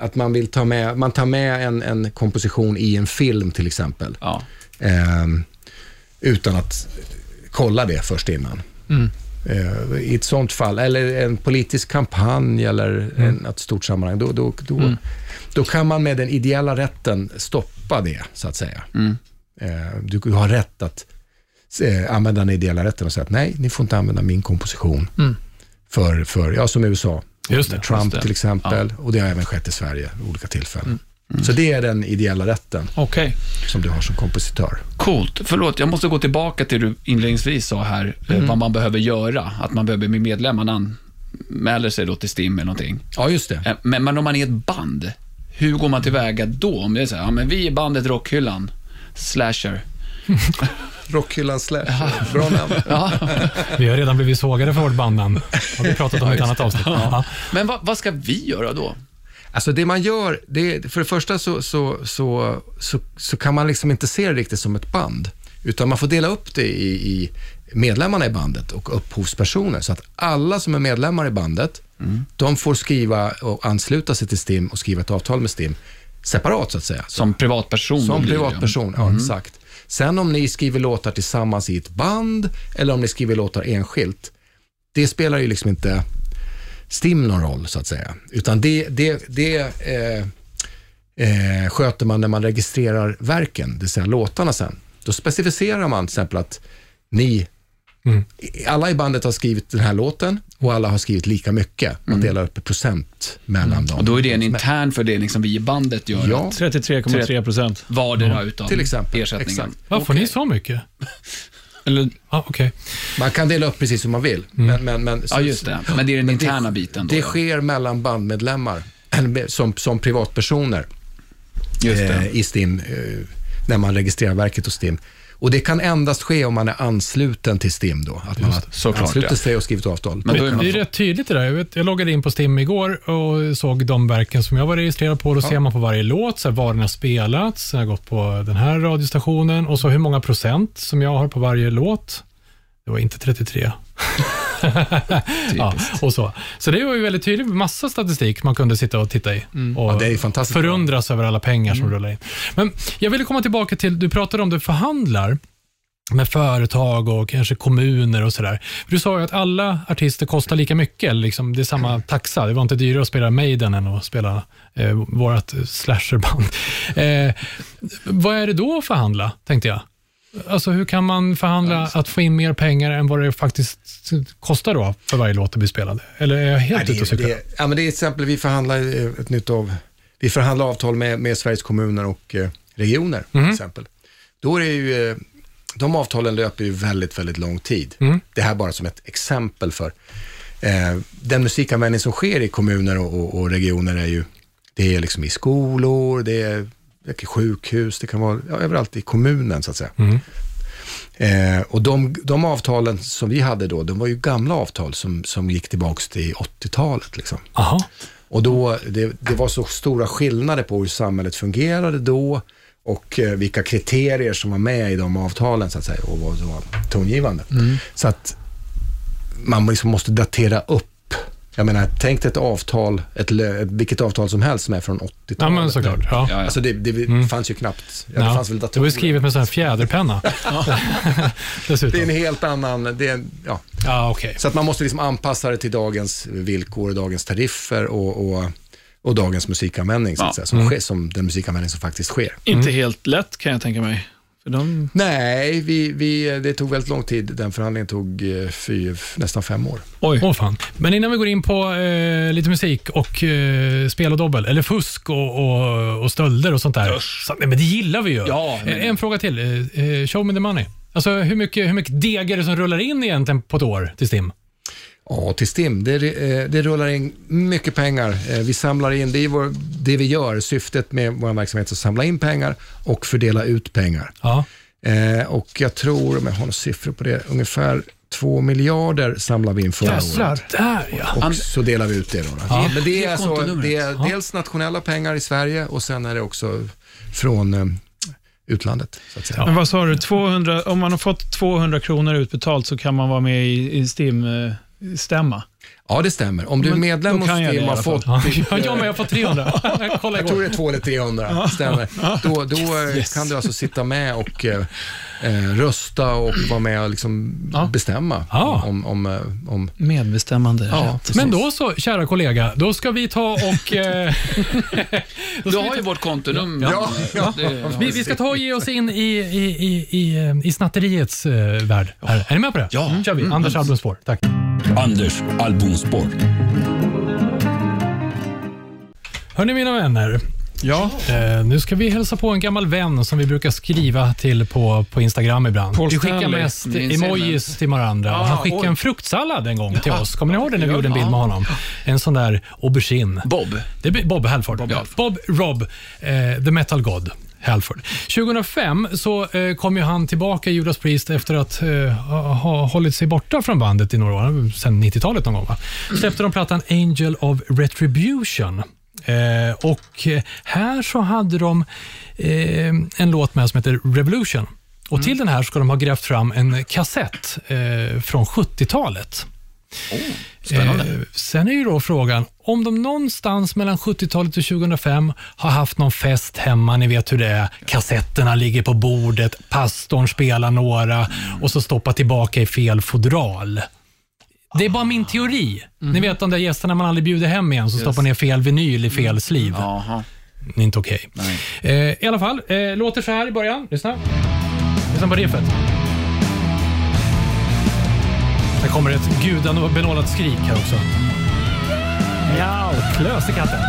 att man vill ta med, man tar med en, en komposition i en film till exempel, Ja. eh, utan att kolla det först innan. Mm. Eh, I ett sånt fall, eller en politisk kampanj eller en, ett stort sammanhang, då, då, då, då kan man med den ideella rätten stoppa det, så att säga. Mm. Eh, du, du har rätt att eh, använda den ideella rätten och säga att nej, ni får inte använda min komposition. Mm. För, för, ja, som USA, Just det. Trump just det. till exempel. Och det har även skett i Sverige vid olika tillfällen. Mm. Så det är den ideella rätten Okej. som du har som kompositör. Coolt. Förlåt, jag måste gå tillbaka till det du inledningsvis sa här, eh, vad man behöver göra. Att man behöver bli medlem, man anmäler sig då till STIM eller någonting. Ja, just det. Eh, Men, men om man är ett band, hur går man tillväga då? Om det är så här, ja men vi är bandet Rockhyllan, Slasher. <laughs> Rockhyllan Slash. Bra namn. <laughs> Ja. Vi har redan blivit sågade för vårt bandnamn. har vi pratat om i ett annat avsnitt. Ja. Men vad, vad ska vi göra då? Alltså det man gör, det, för det första så, så, så, så, så kan man liksom inte se det riktigt som ett band. Utan man får dela upp det i, i medlemmarna i bandet och upphovspersoner. Så att alla som är medlemmar i bandet, de får skriva och ansluta sig till STIM och skriva ett avtal med STIM separat så att säga. Som privatperson? Som privatperson, ja exakt. Sen om ni skriver låtar tillsammans i ett band eller om ni skriver låtar enskilt, det spelar ju liksom inte STIM någon roll så att säga. Utan det, det, det eh, eh, sköter man när man registrerar verken, det vill säga låtarna sen. Då specificerar man till exempel att ni, Mm. alla i bandet har skrivit den här låten och alla har skrivit lika mycket. Man delar upp procent mellan dem. Mm. Och då är det en intern fördelning som vi i bandet gör. Ja. 33,3 procent. Vardera utav Till exempel. ersättningen. Exakt. Vad får ni så mycket? <laughs> Eller, Ja, okej. Man kan dela upp precis som man vill. Men, men, men, Ja, just det. Men det är den interna biten då. Det ja. sker mellan bandmedlemmar, som, som privatpersoner Just det. eh, i STIM, eh, när man registrerar verket hos STIM. Och det kan endast ske om man är ansluten till STIM då, att man har Såklart, anslutit ja. sig och skrivit avtal. Men då är det man är rätt tydligt det där. Jag, vet, jag loggade in på Stim igår och såg de verken som jag var registrerad på. Då ser man på varje låt så här, var den har spelats, jag har gått på den här radiostationen och så hur många procent som jag har på varje låt. Det var inte 33. <laughs> ja, och så. så det var ju väldigt tydligt, massa statistik man kunde sitta och titta i. Och Mm. Ja, det är fantastiskt bra. förundras över alla pengar som rullar in. Men jag ville komma tillbaka till, du pratade om du förhandlar med företag och kanske kommuner och sådär. Du sa ju att alla artister kostar lika mycket, liksom, det är samma taxa. Det var inte dyrare att spela Maiden än att spela eh, vårt slasherband. Eh, vad är det då att förhandla, tänkte jag? Alltså hur kan man förhandla att få in mer pengar än vad det faktiskt kostar då för varje låt att bli spelad? Eller är jag helt Nej, ute och cyklar? ja, men det är till exempel, vi förhandlar ett nytt av, vi förhandlar avtal med, med Sveriges kommuner och eh, regioner Mhm. till exempel. Då är det ju, eh, de avtalen löper ju väldigt, väldigt lång tid. Mm. Det här bara som ett exempel för eh, den musikanvändning som sker i kommuner och, och, och regioner är ju, det är liksom i skolor, det är, det är sjukhus, det kan vara ja, överallt i kommunen så att säga. Mm. Eh, och de, de avtalen som vi hade då, de var ju gamla avtal som, som gick tillbaka till 80-talet. Liksom. Aha. Och då, det, det var så stora skillnader på hur samhället fungerade då och eh, vilka kriterier som var med i de avtalen så att säga och vad som var tongivande. Så att man liksom måste datera upp. Jag menar, tänk dig ett avtal, ett, vilket avtal som helst som är från 80-talet. Ja, men såklart. Ja. Alltså det, det fanns ju knappt, ja, det Ja. fanns väl Det var datorer. skrivet med sån här fjäderpenna. <laughs> <laughs> Det är en helt annan, det är, en- ja. Ja, okej. Så att man måste liksom anpassa det till dagens villkor, dagens tariffer och, och, och dagens musikanvändning, så att Ja. säga, som, sker, som den musikanvändning som faktiskt sker. Inte helt lätt kan jag tänka mig. De, Nej, vi, vi, det tog väldigt lång tid. Den förhandlingen tog eh, fy, nästan fem år. oj. Åh fan. Men innan vi går in på eh, lite musik och eh, spel och dobbel, eller fusk och, och, och stölder och sånt där. Så, nej, men det gillar vi ju. Ja, men- Eh, En fråga till. Eh, eh, show me the money. Alltså, hur mycket, hur mycket deg är det som rullar in egentligen på ett år till STIM? Ja, till STIM. Det, eh, det rullar in mycket pengar. Eh, Vi samlar in, det är vår, det vi gör. Syftet med vår verksamhet är att samla in pengar och fördela ut pengar. Ja. Eh, och jag tror, om jag har några siffror på det, ungefär två miljarder samlar vi in förra året. Jävlar. Där ja. Och så delar vi ut det. Då. Ja. Men det är, alltså, det är dels nationella pengar i Sverige och sen är det också från utlandet. Så att säga. Men vad sa du, 200, om man har fått 200 kronor utbetalt så kan man vara med i, i stämma. Ja, det stämmer. Om du är medlem hos jag STIM har fått... <laughs> Ja, ditt, ja, men jag får 300. Kolla <laughs> Jag tror det är 2 eller 300, stämmer. Då, då eh, Yes. kan du alltså sitta med och eh, eh, rösta och vara med och liksom Ja. bestämma Ja. om, om, eh, om... Medbestämmande Ja. Men då så, kära kollega, då ska vi ta och... Eh, <laughs> då Du har ju vårt kontonummer. Ja, ja. Vi, vi ska ta och ge oss in i, i, i, i, eh, i snatteriets uh, värld. Här. Är ni med på det? Ja. kör vi. Anders albumspår. Tack. Anders albumspår. Hörni mina vänner, Ja, eh, nu ska vi hälsa på en gammal vän som vi brukar skriva till på, på Instagram ibland. Paul vi skickar Stanley. mest emojis till varandra. Ja, Han skickade oj. en fruktsallad en gång till oss. Kommer ni ihåg det när vi Ja, gjorde en bild med honom? En sån där aubergine. Bob. Det blir Bob Halford. Bob, Halford. Rob, eh, the metal god. Halford. 2005 så eh, kom ju han tillbaka, Judas Priest, efter att eh, ha, hållit sig borta från bandet i några år, sen 90-talet någon gång. Va? Släppte de plattan Angel of Retribution. Eh, och eh, här så hade de eh, en låt med som heter Revolution. Och till den här ska de ha grävt fram en kassett eh, från 70-talet. Spännande. Eh, sen är ju då frågan, om de någonstans mellan 70-talet och 2005 har haft någon fest hemma, ni vet hur det är, kassetterna ligger på bordet, pastorn spelar några och så stoppar tillbaka i fel fodral. Det är bara min teori. Ni vet de där gästerna man aldrig bjuder hem igen, som stoppar ner fel vinyl i fel. Det är inte okej. Nej. Eh, I alla fall, eh, låter så här i början. Lyssna. Lyssna på riffet. Här kommer ett gudabenådat skrik här också. Ja, klös i katten.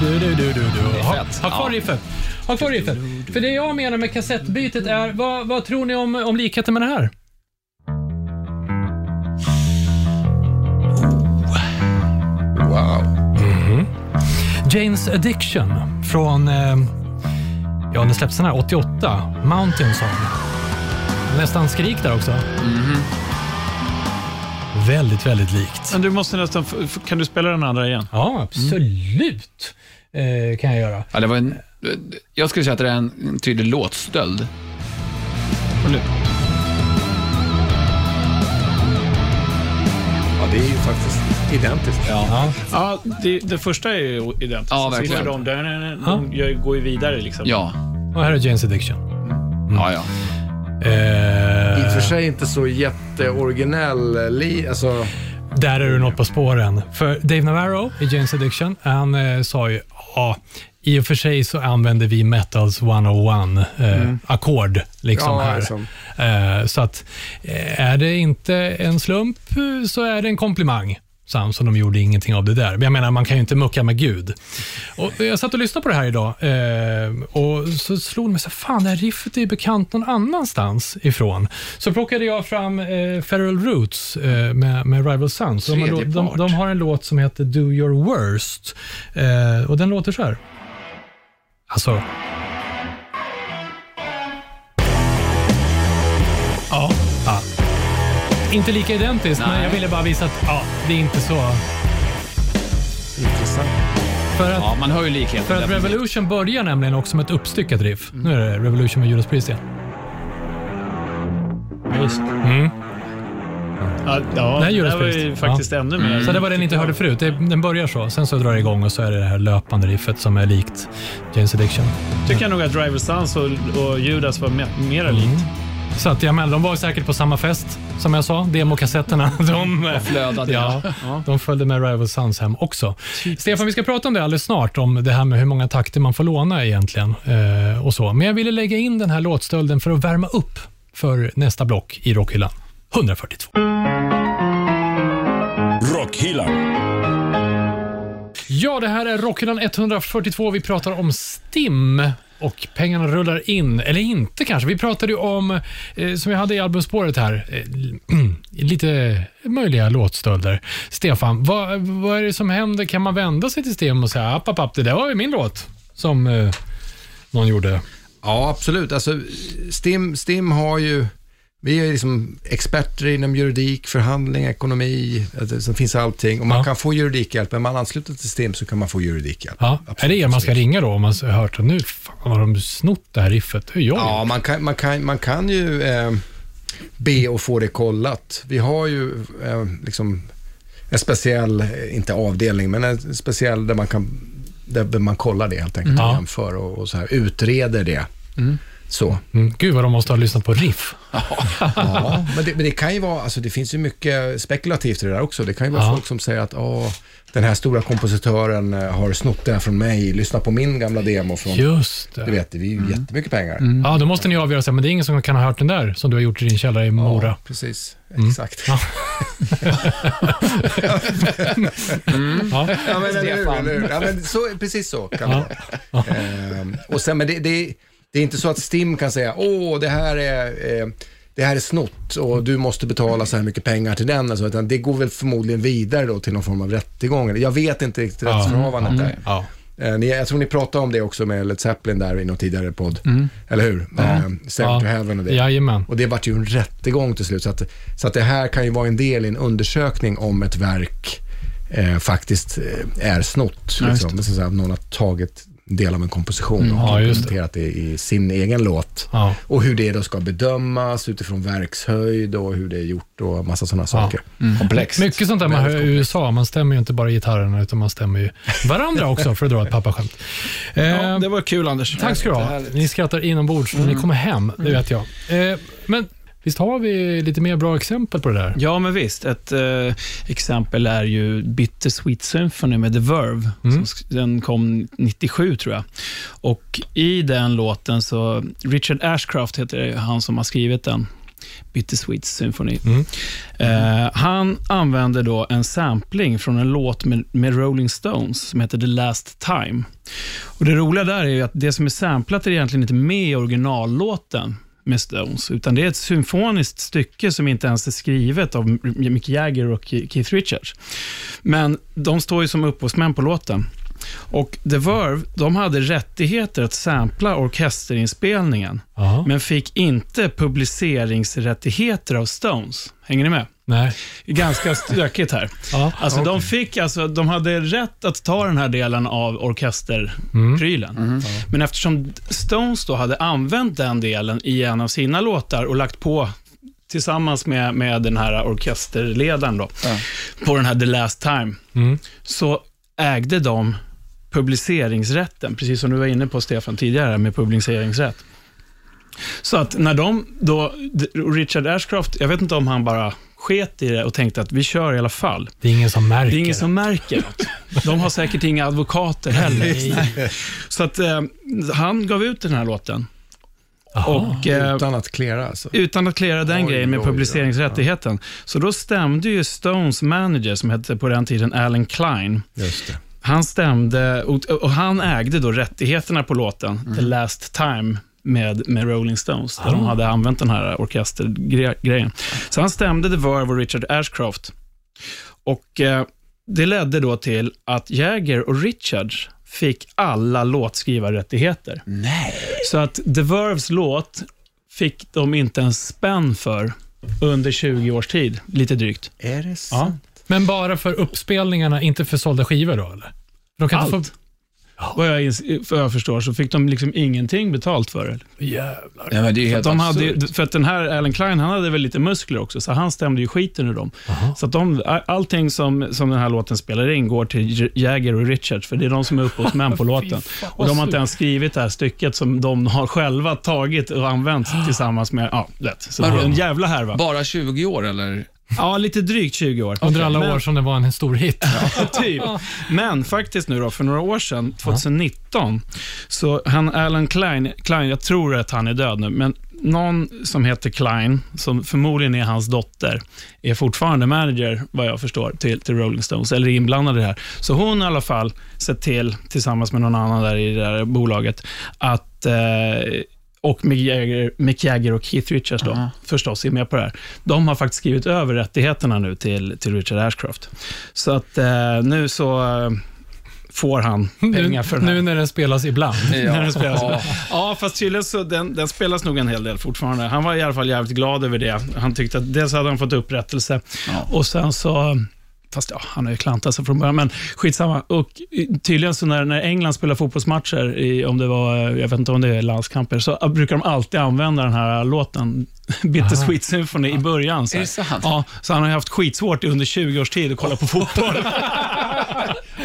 Du, du, du, du, du. Ha, kvar riffet. Ha kvar riffet. För det jag menar med kassettbytet är, vad, vad tror ni om, om likheten med det här? Wow. Jane's Addiction från, eh, ja den släpptes den här 88, Mountain Song. Nästan skrik där också. Väldigt, väldigt likt. men du måste nästan, kan du spela den andra igen? Ja, absolut eh, kan jag göra. Ja, det var en, jag skulle säga att det är en, tydlig låtstöld. Ja, det är ju faktiskt identiskt. Ja. Ja, det, det första är ju identiskt. Ja, Så verkligen. De, de, de, de gör- går ju vidare liksom. Ja. Och här är Jane's Addiction. Ja, ja. Eh, I och för sig inte så jätteoriginell, li, alltså, Där är du något på spåren. För Dave Navarro i Jane's Addiction, han eh, sa ju, ja, i och för sig så använder vi Metals 101 eh, ackord liksom ja, här. liksom. Eh, så att eh, är det inte en slump eh, så är det en komplimang. Sam, de gjorde ingenting av det där. Men jag menar, man kan ju inte mucka med Gud. Och jag satt och lyssnade på det här idag eh, och så slog det mig så fan det här riffet är ju bekant någon annanstans ifrån. Så plockade jag fram eh, Feral Roots eh, med, med Rival Sons. De, de, part. de har en låt som heter Do Your Worst eh, och den låter så här. Alltså... Ja. Ja. Inte lika identiskt, men jag ville bara visa att ja, det är inte så. Intressant. För att, Ja, man hör ju likheten. för att. Revolution börjar nämligen också med ett uppstyckat riff. Nu är det Revolution med Judas Priest igen. Just. Mm. Ja, ja Det det var ju faktiskt ännu mer. Så det var det ni inte hörde förut. Det, den börjar så, sen så drar det igång och så är det det här löpande riffet som är likt James Addiction. tycker jag nog att Driver Sons och, och Judas var me- mera Mm. Så att jag menar, de var säkert på samma fest, som jag sa. Demokassetterna, <laughs> de, flödade. ja, de följde med Rival Sons hem också. Stefan, vi ska prata om det alldeles snart, om det här med hur många takter man får låna egentligen. Eh, och så. Men jag ville lägga in den här låtstölden för att värma upp för nästa block i rockhyllan. 142. Rockhyllan. Ja, det här är Rockhyllan 142. Vi pratar om STIM och pengarna rullar in. Eller inte kanske. Vi pratade ju om, eh, som jag hade i albumspåret här, eh, <clears throat> lite möjliga låtstölder. Stefan, vad, vad är det som händer? Kan man vända sig till STIM och säga app, app, app, det där var ju min låt som eh, någon gjorde? Ja, absolut. Alltså, STIM, STIM har ju... Vi är liksom experter inom juridik, förhandling, ekonomi, så finns allting. Och man Ja. kan få juridikhjälp, men man ansluter till STIM så kan man få juridikhjälp. Ja, är det er man ska ringa då om man har hört att nu fan, har de snott det här riffet? Hur gör Ja, man kan, man kan, man kan ju eh, be att få det kollat. Vi har ju eh, liksom en speciell, eh, inte avdelning, men en speciell där man kan där man kollar det helt enkelt och Ja. jämför och, och så här, utreder det. Så. Mm, gud vad de måste ha lyssnat på riff. Ja, men det, men det kan ju vara, alltså det finns ju mycket spekulativt i det där också. Det kan ju vara Ja. folk som säger att Åh, den här stora kompositören eh, har snott det här från mig, lyssna på min gamla demo från, Just du det. vet, det är ju jättemycket pengar. Ja, då måste ni avgöra, så här, men det är ingen som kan ha hört den där som du har gjort i din källare i Mora. Ja, precis. Mm. Exakt. Ja. <laughs> Ja. Ja, men, eller eller hur? Ja, men så, precis så kan det vara. Ehm, och sen, men det, det, det är inte så att STIM kan säga, åh, det här är, eh, det här är snott och du måste betala så här mycket pengar till den. Alltså, utan det går väl förmodligen vidare då till någon form av rättegång. Jag vet inte riktigt Ja. rättsförhållandet där. Ja. Eh, ni, jag tror ni pratade om det också med Led Zeppelin där i någon tidigare podd. Eller hur? Ja. Seven to Heaven och det. Jajamän. Och det vart ju en rättegång till slut. Så att, så att det här kan ju vara en del i en undersökning om ett verk eh, faktiskt eh, är snott. Ja, Liksom. Så att någon har tagit del av en komposition och Ja, just det. implementerat det i sin egen låt. Ja. Och hur det då ska bedömas utifrån verkshöjd och hur det är gjort och massa sådana saker. Komplext. Mycket sånt där man hör i USA. Man stämmer ju inte bara gitarrerna, utan man stämmer ju varandra också, för att dra ett pappaskämt. Eh, Ja, det var kul Anders. Tack ska du ha. Ni skrattar inombords när ni kommer hem, det vet jag. Eh, men visst har vi lite mer bra exempel på det där? Ja, men visst. Ett eh, exempel är ju Bittersweet Symphony med The Verve. Mm. Som, den kom 97, tror jag. Och I den låten, så Richard Ashcroft heter han som har skrivit den. Bittersweet Symphony. Mm. Eh, han använder då en sampling från en låt med, med Rolling Stones som heter The Last Time. Och Det roliga där är att det som är samplat är egentligen inte med i originallåten med Stones, utan det är ett symfoniskt stycke som inte ens är skrivet av Mick Jagger och Keith Richards. Men de står ju som upphovsmän på låten. Och The Verve, de hade rättigheter att sampla orkesterinspelningen, Ja. men fick inte publiceringsrättigheter av Stones. Hänger ni med? Nej. Ganska stökigt här. <laughs> Ja. Alltså, de, fick, alltså, de hade rätt att ta den här delen av orkesterprylen. Men eftersom Stones då hade använt den delen i en av sina låtar och lagt på tillsammans med, med den här orkesterledaren då, Ja. på den här The Last Time, Mm. så ägde de publiceringsrätten, precis som du var inne på Stefan tidigare med publiceringsrätt. Så att när de då, Richard Ashcroft, jag vet inte om han bara sket i det och tänkte att vi kör i alla fall. Det är ingen som märker. Det är ingen som märker något. De har säkert inga advokater heller. <laughs> Så att eh, han gav ut den här låten. Och, eh, Utan att klära alltså. utan att klära den Oj, grejen med oj, publiceringsrättigheten. Så då stämde ju Stones manager, som hette på den tiden Alan Klein, Just det. han stämde och, och han ägde då rättigheterna på låten The Last Time med, med Rolling Stones, där de Ah. hade använt den här orkestergrejen. Så han stämde The Verve och Richard Ashcroft. Och eh, Det ledde då till att Jagger och Richards fick alla låtskrivarrättigheter. Nej. Så att The Verves låt fick de inte en spänn för under 20 års tid, lite drygt. Är det Ja. sant? Men bara för uppspelningarna, inte för sålda skivor då? Eller? De kan Allt. inte Vad jag, vad jag förstår så fick de liksom ingenting betalt för det. Jävlar. Ja, men det är helt De absurt. hade, för att den här Alan Klein, han hade väl lite muskler också, så han stämde ju skiten ur dem. Så att de, allting som, som den här låten spelar in går till Jagger och Richards, för det är de som är upphovsmän på <laughs> låten. fan, Och de har inte ens skrivit det här stycket som de har själva tagit och använt <gasps> tillsammans med, ja, rätt. Så det är en jävla härva. Bara 20 år eller? Ja, lite drygt 20 år. Under alla Men- år som det var en stor hit. typ. Men faktiskt nu då, för några år sedan, 2019, så han Alan Klein, Klein, jag tror att han är död nu, men någon som heter Klein, som förmodligen är hans dotter, är fortfarande manager, vad jag förstår, till, till Rolling Stones, eller är inblandad i det här. Så hon i alla fall sett till, tillsammans med någon annan där i det där bolaget, att eh, och Mick Jagger, Mick Jagger och Keith Richards då, Aha. förstås är med på det här. De har faktiskt skrivit över rättigheterna nu till, till Richard Ashcroft. Så att eh, nu så eh, får han pengar för den här. Nu när den spelas ibland. <laughs> När den spelas. Ja. Ja, fast tydligen så den, den spelas nog en hel del fortfarande. Han var i alla fall jävligt glad över det. Han tyckte att dels hade han fått upprättelse Ja. och sen så Fast ja, han har ju klantat sig från början, men skitsamma. Och eh, tydligen så när, när England spelar fotbollsmatcher, i, om det var, eh, jag vet inte om det är landskamper, så brukar de alltid använda den här låten, <laughs> Bittersweet Symphony, i början. Så, Är här. det sant? Ja, så han har ju haft skitsvårt under 20 års tid att kolla på <laughs> fotboll. <laughs>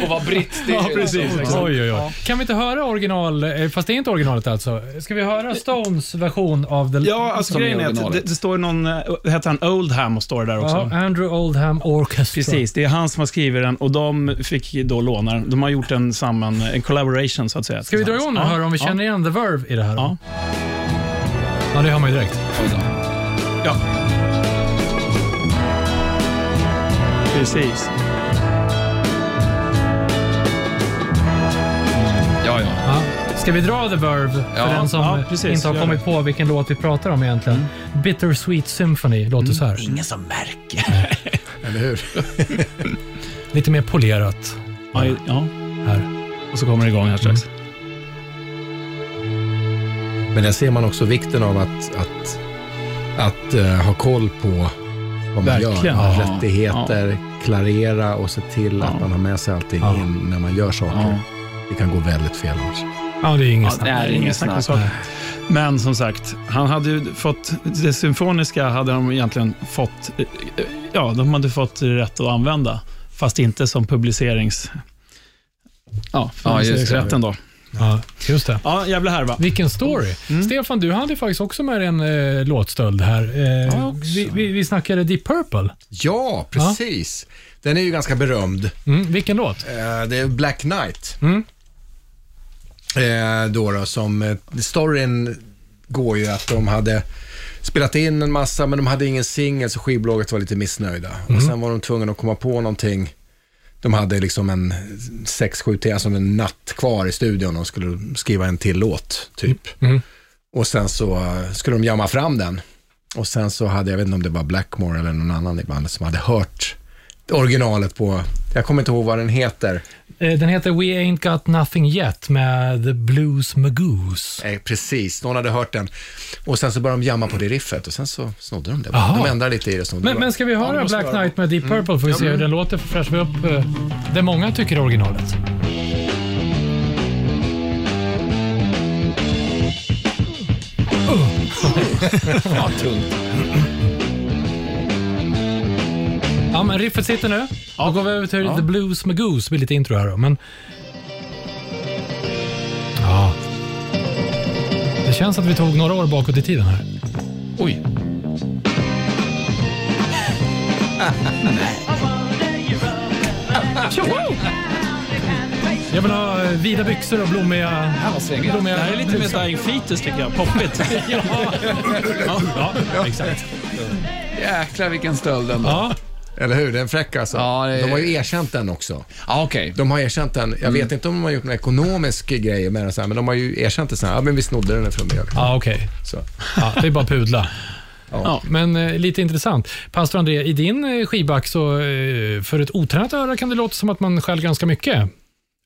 Och var britt. det är- <laughs> Ja, precis, exakt. Oj, oj, oj. Kan vi inte höra original, eh, fast det är inte originalet alltså. Ska vi höra Stones version av The... Ja, alltså Som är grejen är att originalet. det, det står någon, eh, heter han Oldham och står det där också. Ja, Andrew Oldham Orchestra. Precis, det är han som har skrivit den och de fick då låna den. De har gjort en samman, en collaboration så att säga. Ska vi dra igång och höra om vi känner igen The Verve i det här? Ja. ja det hör man ju direkt. Oj då. Ja. Precis. Ska vi dra The Verve för Ja, den som ja, precis, inte har kommit på vilken låt vi pratar om egentligen? Bittersweet Symphony låter så här. Ingen som märker. <laughs> Eller hur? <laughs> Lite mer polerat Ja, ja. här. Och så kommer det igång här strax. Men där ser man också vikten av att, att, att eh, ha koll på vad man Verkligen. gör. Ja. Rättigheter, klarera och se till att Ja. man har med sig allting Ja. in när man gör saker. Ja. Det kan gå väldigt fel annars. Ja, det är inget Ja, snack. det är inget snack snack. Men som sagt, han hade ju fått, det symfoniska hade de egentligen fått, eh, ja, de hade fått rätt att använda, fast inte som publicerings... Ja, Ja, just det. publiceringsrätten då. Ja, just det. Ja, jävla härva. Vilken story. Mm. Stefan, du hade faktiskt också med en eh, låtstöld här. Eh, Ja, vi, vi, vi snackade Deep Purple. Ja, precis. Den är ju ganska berömd. Mm, vilken låt? Eh, det är Black Knight. Mm. Eh, då då, som, eh, storyn går ju att de hade spelat in en massa, men de hade ingen singel, så skivbolaget var lite missnöjda. Och sen var de tvungna att komma på någonting. De hade liksom en 6-7 timmar, alltså en natt kvar i studion och skulle skriva en till låt, typ. Mm. Och sen så eh, skulle de jamma fram den. Och sen så hade, jag vet inte om det var Blackmore eller någon annan i bandet som hade hört originalet på, jag kommer inte ihåg vad den heter. Eh, den heter We Ain't Got Nothing Yet med The Blues Magoose. Eh, precis, någon hade hört den. Och sen så började de jamma på det riffet och sen så snodde de det. Aha. De ändrade lite i det. Men, det. men ska vi Ja, det höra måste Black Knight med Deep Purple får vi se hur den låter, för fräschar vi upp eh, det många tycker är originalet. <laughs> Ja, tungt. Ja, men riffet sitter nu. Då går vi över till The Blues Magoose. Det blir lite intro här då, men... Ja. Det känns att vi tog några år bakåt i tiden här. Oj. <laughs> Jag vill ha eh, vida byxor och blommiga... Det här är lite mer. Dying Fetus tycker jag. Poppigt. <laughs> ja. ja, exakt. Jäklar vilken stöld ändå. Ja, Eller hur? Den är fräck alltså. Ja, det är- De har ju erkänt den också. Ja, okej. De har erkänt den. Jag Mm. vet inte om de har gjort någon ekonomisk grej med den, så här, men de har ju erkänt det så här. Ja, men vi snodde den från ja okej. Så. Ja, det är bara pudla. Ja. Men eh, lite intressant. Pastor André, i din eh, skivback så eh, för ett otränat öra kan det låta som att man skäl ganska mycket.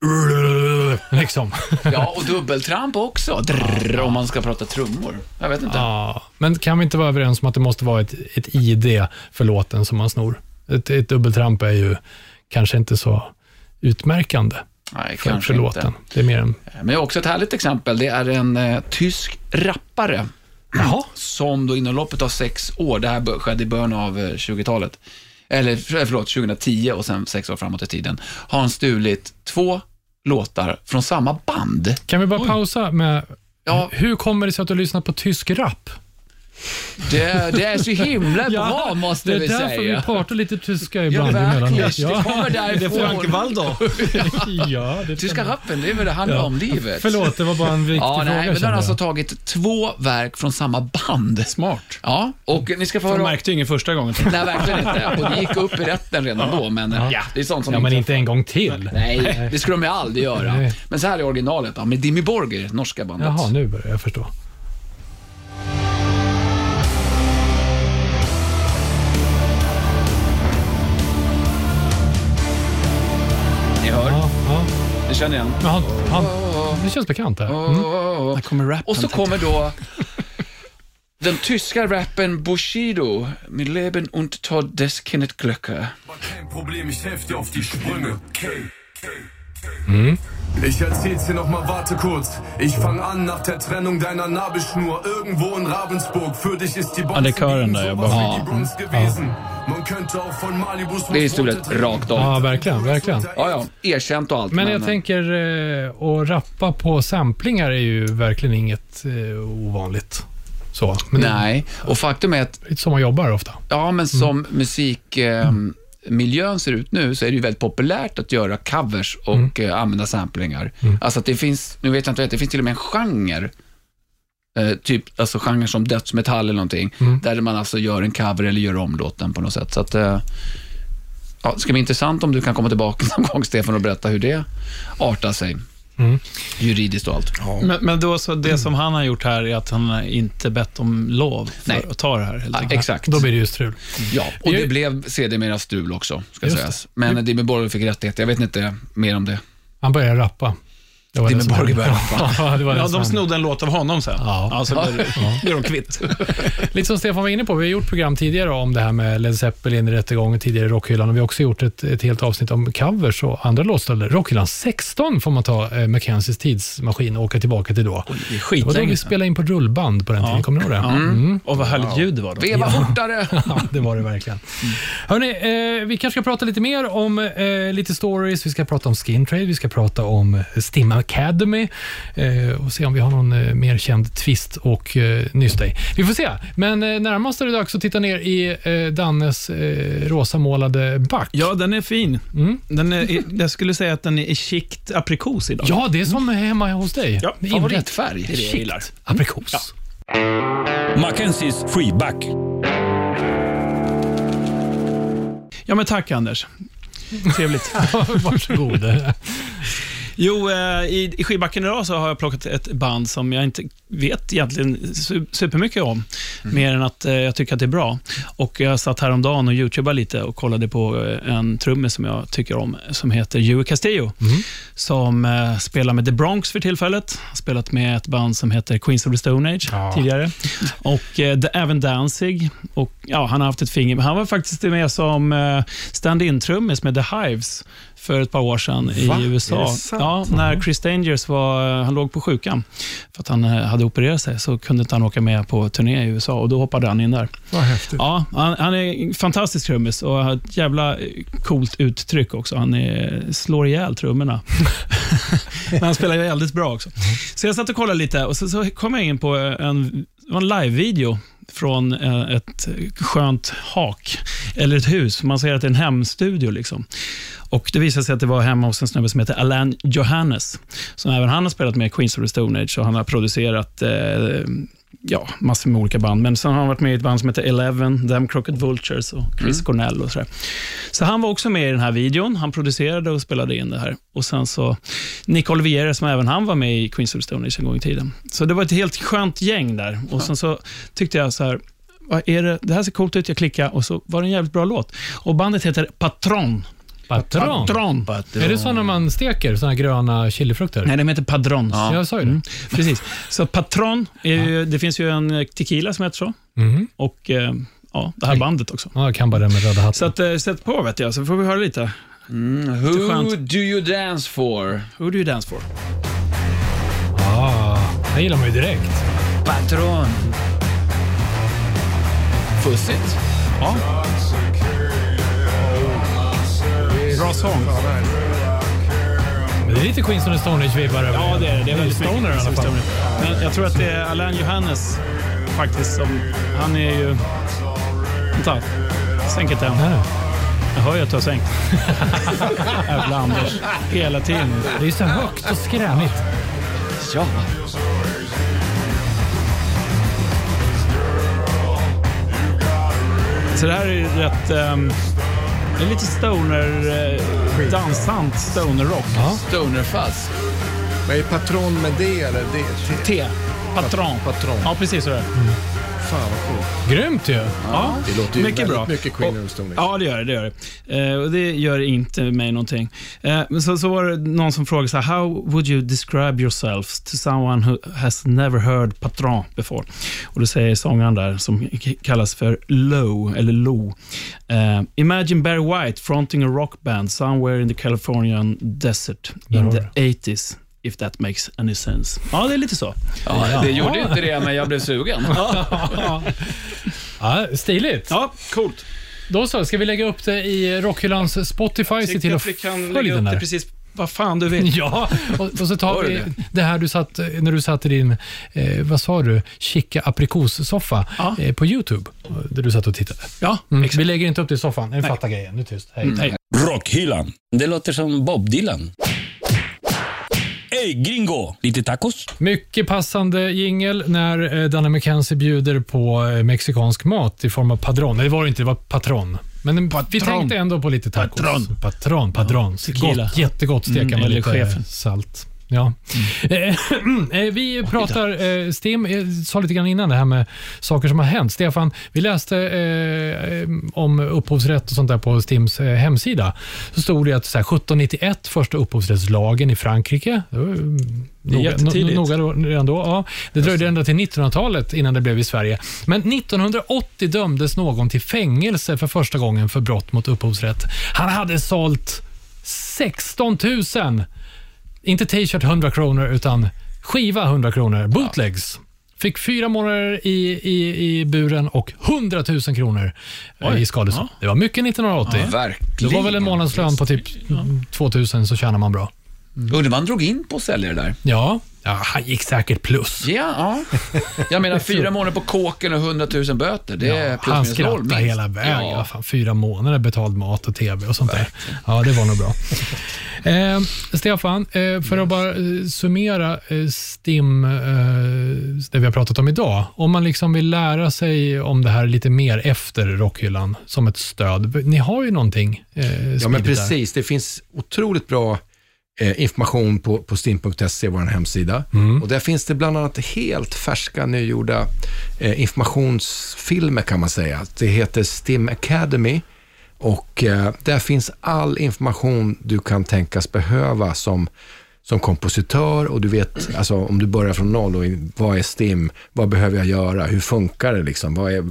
<laughs> liksom. Ja, och dubbeltramp också. Drrr, om man ska prata trummor. Jag vet inte. Ja, men kan vi inte vara överens om att det måste vara ett, ett ID för låten som man snor? Ett, ett dubbeltramp är ju kanske inte så utmärkande Nej, för, kanske för inte. låten. Det är mer en... Men jag har också ett härligt exempel. Det är en eh, tysk rappare Jaha. som då inom loppet av sex år, det här skedde i början av eh, 20-talet, eller för- förlåt, 2010 och sen sex år framåt i tiden, har han stulit två låtar från samma band. Kan vi bara pausa med, Ja, hur kommer det sig att du lyssnar på tysk rap? Det, det är så himla <laughs> bra måste det är vi därför säga. vi pratar lite tyska Ja, ibland emellanåt. verkligen. Det kommer Det är Frank därifrån. Waldo. <laughs> ja, det Tyska rappen, det är väl det handlar om livet. Förlåt, det var bara en viktig Ja, fråga. nej, men då har alltså tagit två verk från samma band. Smart. Ja, och ni ska få höra... märkte ju ingen första gången. <laughs> Nej, verkligen inte. Och det gick upp i rätten redan då, men ja, det är sånt som Ja, men inte en gång till. Nej, det skulle de ju aldrig göra. Nej. Men så här är originalet då, med Dimmy Borgir, norska bandet. Jaha, nu börjar jag förstå. Ni känner igen. Men han, han, det känns bekant där. Mm. Där kommer rappen. Och så kommer då den tyska rappen Bushido, Mit Leben und Tod des Kenneth Glöcke. Problem, ich erzähl's dir noch mal, warte kurz. Ich fang an nach der Trennung deiner Nabelschnur. Irgendwo in Ravensburg. Für dich ist die Box Ja, det är kören där, jag bara- könnte auch von Malibus Det är stulet rakt av. Ja, verkligen, verkligen. Ja, ja, erkänt och allt. Men jag tänker, eh, att rappa på samplingar är ju verkligen inget eh, ovanligt. Så, men det Nej, och faktum är att är lite så man jobbar ofta. Ja, men som musikmiljön eh, miljön ser ut nu så är det ju väldigt populärt att göra covers och eh, använda samplingar. Alltså att det finns, nu vet jag inte, det finns till och med en genre, eh, typ alltså genre som dödsmetall eller någonting, där man alltså gör en cover eller gör om låten på något sätt. Så att, eh, ja, det ska bli intressant om du kan komma tillbaka <laughs> någon gång, Stefan, och berätta hur det artar sig. Juridiskt och allt. Men, men då så det som han har gjort här är att han har inte bett om lov för Nej. att ta det här helt Ja, exakt. Då blir det ju strul. Ja, och det blev sedermera strul också, ska Just sägas. Men Dimmy Borgir fick rättighet. Jag vet inte mer om det. Han började rappa. Det var Dimmy började <laughs> Ja, det var Ja, de snodde en låt av honom sen. Ja. Ja, så blev, blev de kvitt. <laughs> Lite som Stefan var inne på, vi har gjort program tidigare om det här med Led Zeppelin i rättegången tidigare i Rockhyllan och vi har också gjort ett, ett helt avsnitt om covers och andra låtstölder. Rockhyllan 16 får man ta eh, Mackenzies tidsmaskin och åka tillbaka till då. Är Det var då vi spelade in på rullband på den tiden, kommer ni ihåg det? Mm. Och vad härligt ljud det var då. Veva fortare! <laughs> Ja, det var det verkligen. Hörrni, eh, vi kanske ska prata lite mer om eh, lite stories. Vi ska prata om Skin Trade, vi ska prata om eh, Stim Academy eh, och se om vi har någon eh, mer känd twist och eh, nysta i. Vi får se, men närmast är det dags att titta ner i Dannes rosamålade back. Ja, den är fin. Mm. Den är, jag skulle säga att den är chikt aprikos idag. Ja, det är som hemma hos dig. Ja, Favoritfärg. det är det jag gillar. Chict. Aprikos. Mackenzies Freeback. Ja, men tack Anders. Trevligt. <laughs> Varsågod. <laughs> Jo, eh, i, i skivbacken idag så har jag plockat ett band som jag inte vet egentligen su- supermycket om, mer än att eh, jag tycker att det är bra. Och Jag satt häromdagen och youtubade lite och kollade på eh, en trummis som jag tycker om, som heter Joey Castillo, som eh, spelar med The Bronx för tillfället. Har spelat med ett band som heter Queens of the Stone Age Ja. tidigare. Och även Danzig. Och, ja, han har haft ett finger. Han var faktiskt med som stand-in-trummis med The Hives för ett par år sedan Va? i USA. Ja, när Chris Dangers var, han låg på sjukan för att han eh, hade opererat sig, så kunde inte han åka med på turné i USA och då hoppade han in där. Vad häftigt. Ja, han, han är fantastisk trummis och har ett jävla eh, coolt uttryck också. Han är, slår ihjäl trummorna. <laughs> <laughs> Men han spelar ju väldigt bra också. Så jag satt och kollade lite och så, så kom jag in på en, en live-video från eh, ett skönt hak, eller ett hus. Man säger att det är en hemstudio. Liksom. Och Det visade sig att det var hemma hos en snubbe som heter Alan Johannes, som även han har spelat med Queens of the Stone Age och han har producerat eh, ja, massor med olika band. Men sen har han varit med i ett band som heter Eleven, Them Crooked Vultures och Chris Cornell och sådär. Så han var också med i den här videon. Han producerade och spelade in det här. Och sen så Nick Olivier, som även han var med i Queens of Stone Age en gång i tiden. Så det var ett helt skönt gäng där. Och sen så tyckte jag så här, vad är det? det här ser coolt ut, jag klickade och så var det en jävligt bra låt. Och bandet heter Patron. Patron. Patron. Är det sådana man steker? Såna gröna chilifrukter? Nej, de heter Padrons. Jag sa ju det. <laughs> Precis. Så Patron, är ju, det finns ju en tequila som heter så. Mhm. Och eh, ja, det här bandet också. Ja, jag kan bara det med röda hatten. Så att, eh, sätt på vet jag, så får vi höra lite. Mm, who skönt. do you dance for? Who do you dance for? ah, det gillar man ju direkt. Patron. Fussigt. Ja. Sång. Men det är lite Queens of the Stone Age-vibbar över Ja, det är det. Det är väldigt Stoner i alla fall. Men jag tror att det är Alain Johannes faktiskt som... Han är ju... Vänta. Sänk ett än. Jag hör ju att du har sänkt. <laughs> Jävla Anders. Hela tiden. Det är så högt och skränigt. Ja. Så det här är ju rätt... ehm, det är lite stoner... Uh, dansant stoner-rock. Ja. Stonerfuzz. Vad är patron med det eller det? T- T. Patron. Patron. Ja, precis så är det. Fan vad coolt. Grymt ju. Ja, Det låter ju mycket bra. mycket Queen of the Stone Age. Ja, det gör det. det, gör det. Eh, och det gör inte mig någonting. Eh, men så, så var det någon som frågade så här, how would you describe yourself to someone who has never heard Patron before? Och då säger sångaren där, som kallas för Low, eller Lo. Eh, Imagine Barry White fronting a rock band somewhere in the Californian desert in the 80s. If that makes any sense. Ja, det är lite så. Ja, det gjorde inte det, men jag blev sugen. <laughs> Ja, stiligt. Ja, coolt. Då så, ska vi lägga upp det i Rockhyllans Spotify? Se till att att vi kan lägga upp det precis vad fan du vill. Ja, och, och så tar vi det? här du satt, när du satt i din, eh, vad sa du, chica aprikossoffa Ja. eh, på YouTube, där du satt och tittade. Ja, Mm. exakt. Vi lägger inte upp det i soffan, ni fattar grejen. Nu tyst. Hej. Hej. Rockhyllan. Det låter som Bob Dylan. Ey gringo, lite tacos? Mycket passande jingel när eh, Danny McKenzie bjuder på eh, mexikansk mat i form av padron. Nej, det var det inte, det var patron. Men en- vi tänkte ändå på lite tacos. Patron. Patron, padron. tequila. Gott, jättegott steka Mm, med eller lite chefen. salt. Ja. Eh, <clears throat> eh, vi pratar, eh, Stim eh, sa lite grann innan det här med saker som har hänt. Stefan, vi läste eh, om upphovsrätt och sånt där på Stims eh, hemsida. Så stod det att så här, 1791, första upphovsrättslagen i Frankrike. Det mm, Det är jättetidigt. no- Noga redan då. Ja, det dröjde ända till 1900-talet innan det blev i Sverige. Men 1980 dömdes någon till fängelse för första gången för brott mot upphovsrätt. Han hade sålt 16 000 inte t-shirt 100 kronor, utan skiva 100 kronor. Bootlegs. Fick fyra månader i, i, i buren och 100 000 kronor eh, Oj. i skadestånd. Ja. Det var mycket 1980. Det Verkligen. var väl en månadslön på typ 2000 så tjänar man bra. Undrar vad han drog in på att sälja det där. Ja, ja han gick säkert plus. Ja, ja. Jag menar <laughs> fyra månader på kåken och 100 000 böter. Det är Ja, plus han noll, skrattade minst. hela vägen. Ja. Fan, fyra månader betald mat och tv och sånt där. Ja, det var nog bra. <laughs> Eh, Stefan, eh, för att bara eh, summera eh, STIM, eh, det vi har pratat om idag. Om man liksom vill lära sig om det här lite mer efter Rockhyllan som ett stöd. Ni har ju någonting eh, Ja, men smidigt där. precis. Det finns otroligt bra information på, på stim.se, vår hemsida. Och där finns det bland annat helt färska, nygjorda eh, informationsfilmer kan man säga. Det heter Stim Academy och eh, där finns all information du kan tänkas behöva som som kompositör och du vet, alltså om du börjar från noll, och vad är STIM? Vad behöver jag göra? Hur funkar det liksom? Vad är,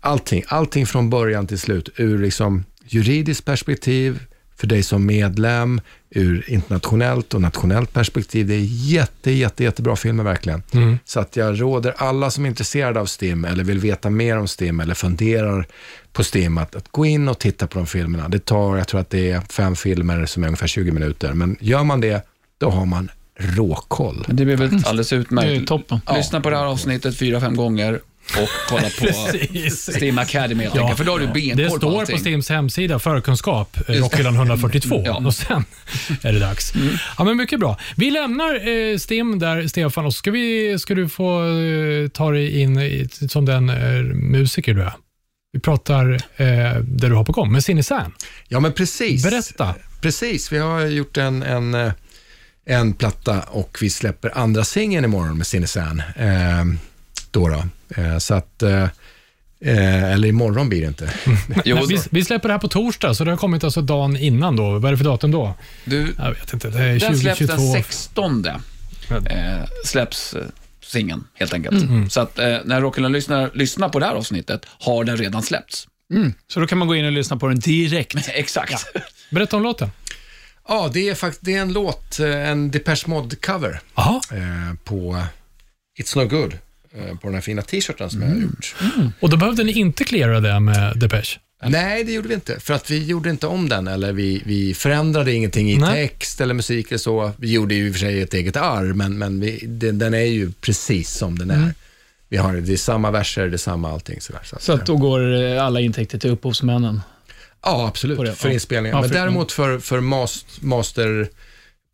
allting, allting från början till slut ur liksom juridiskt perspektiv, för dig som medlem, ur internationellt och nationellt perspektiv. Det är jätte, jätte, jättebra filmer verkligen. Så att jag råder alla som är intresserade av STIM eller vill veta mer om STIM eller funderar på STIM att, att gå in och titta på de filmerna. Det tar, jag tror att det är fem filmer som är ungefär 20 minuter, men gör man det, då har man råkoll. Det blir väl alldeles utmärkt. Det är toppen. Lyssna på det här avsnittet fyra, fem gånger och kolla på <laughs> Precis. Stim Academy Ja. enkelt, för då har du benkoll Det på står allting. på Stims hemsida, förkunskap, eh, Rockhyllan 142. Ja. Och sen <laughs> är det dags. Ja, men mycket bra. Vi lämnar eh, Stim där, Stefan, och så ska, vi, ska du få eh, ta dig in i, som den eh, musiker du är. Vi pratar eh, där du har på gång, med Sinnesan. Ja, men precis. Berätta. Precis, vi har gjort en, en, eh, en platta och vi släpper andra singeln imorgon med Sinnesan. Eh, då då. Eh, så att eh, Eh, eller imorgon blir det inte. <laughs> Nej, vi, vi släpper det här på torsdag, så det har kommit alltså dagen innan. då. Vad är det för datum då? du, Jag vet inte. Det är den släpps 2022. den 16 eh, släpps eh, singeln, helt enkelt. Mm. Så att eh, när Rockyland lyssnar, lyssnar på det här avsnittet har den redan släppts. Så då kan man gå in och lyssna på den direkt. <laughs> Exakt. Berätta om låten. Ja, det är faktiskt det är en låt, en Depeche Mode-cover Aha. eh, på It's No Good, på den här fina t-shirten som jag har gjort. Och då behövde ni inte cleara det med Depeche? Nej, det gjorde vi inte, för att vi gjorde inte om den, eller vi, vi förändrade ingenting i Nej. text eller musik eller så. Vi gjorde ju i och för sig ett eget arr, men, men vi, den, den är ju precis som den är. Vi har, det är samma verser, det är samma allting. Sådär, så Så att då går eh, alla intäkter till upphovsmännen. ja, absolut, för inspelningen. Ja, men för- däremot för, för mas,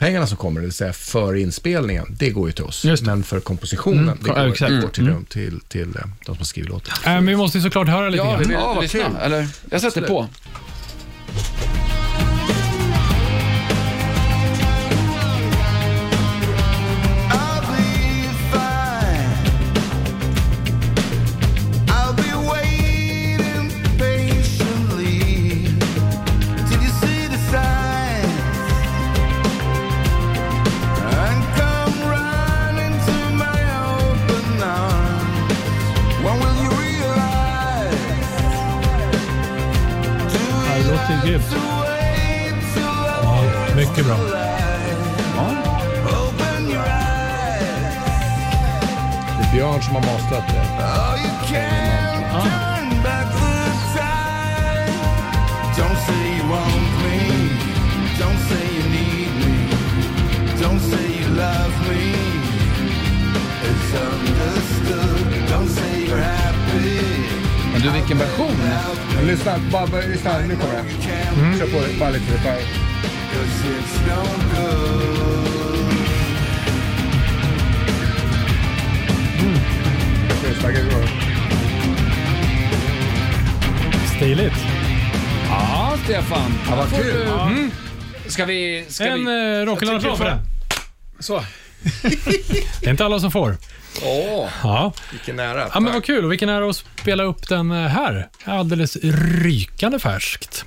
masterpengarna som kommer, det vill säga för inspelningen, det går ju till oss. Just det. Men för kompositionen, det ja, går, exakt. det går till, dem- till, till eh, de som skriver låten. Äh, men vi måste ju såklart höra lite Ja, grann. vill Ja, vad lyssna? kul. Eller, jag sätter Absolut. på. Som har mastrat det. Oh, you can't turn back the time. Don't say you want me. Don't say you need me. Don't say you love me. It's understood. Don't say you're happy. Men du, vilken version? Men lyssna, bara, lyssna, nu kommer det. Kör på det, bara lite. Bara. Gud, vad- Stiligt. Ja, Stefan. Ja, vad kul. du- Ska vi... Ska En vi... Rockyland-applåd för det. Så. <laughs> Det är inte alla som får. Åh, Ja. vilken ära. Ja, men vad kul. Och vilken ära att spela upp den eh, här. Alldeles rykande färskt.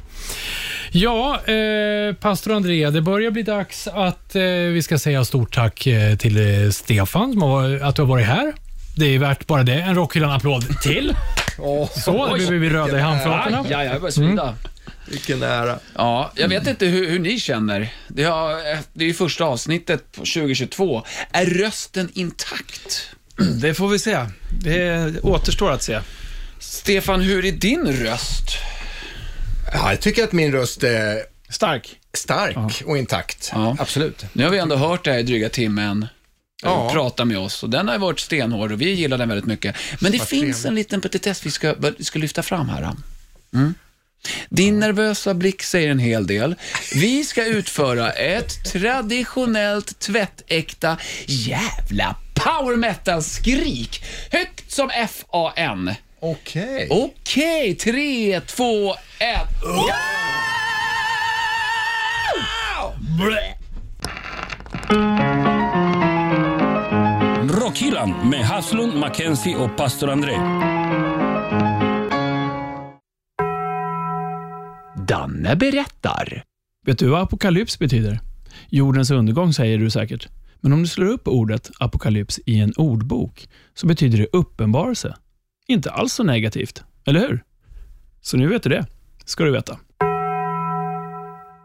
Ja, eh, pastor André, det börjar bli dags att eh, vi ska säga stort tack eh, till eh, Stefan, som har, att du har varit här. Det är värt bara det. En Rockhyllan-applåd till. Åh, Så, nu blir vi röda i handflatorna. Ja, jag börjar svida. vilken ära. Ja, jag vet inte hur, hur ni känner. Det, har, det är ju första avsnittet på 2022. Är rösten intakt? Det får vi se. Det återstår att se. Stefan, hur är din röst? Ja, jag tycker att min röst är Stark. stark och intakt. Ja. Absolut. Nu har vi ändå hört det här i dryga timmen. Ja. Prata med oss och den har varit stenhård och vi gillar den väldigt mycket. Men det Vad finns en liten petitess vi ska, vi ska lyfta fram här. Mm. Din nervösa blick säger en hel del. Vi ska utföra ett traditionellt tvättäkta jävla power metal-skrik. Högt som F-A-N. Okej. Okej, tre, två, ett. Rockhyllan med Haslund, Mackenzie och pastor André. Danne berättar. Vet du vad apokalyps betyder? Jordens undergång säger du säkert. Men om du slår upp ordet apokalyps i en ordbok så betyder det uppenbarelse. Inte alls så negativt, eller hur? Så nu vet du det, ska du veta.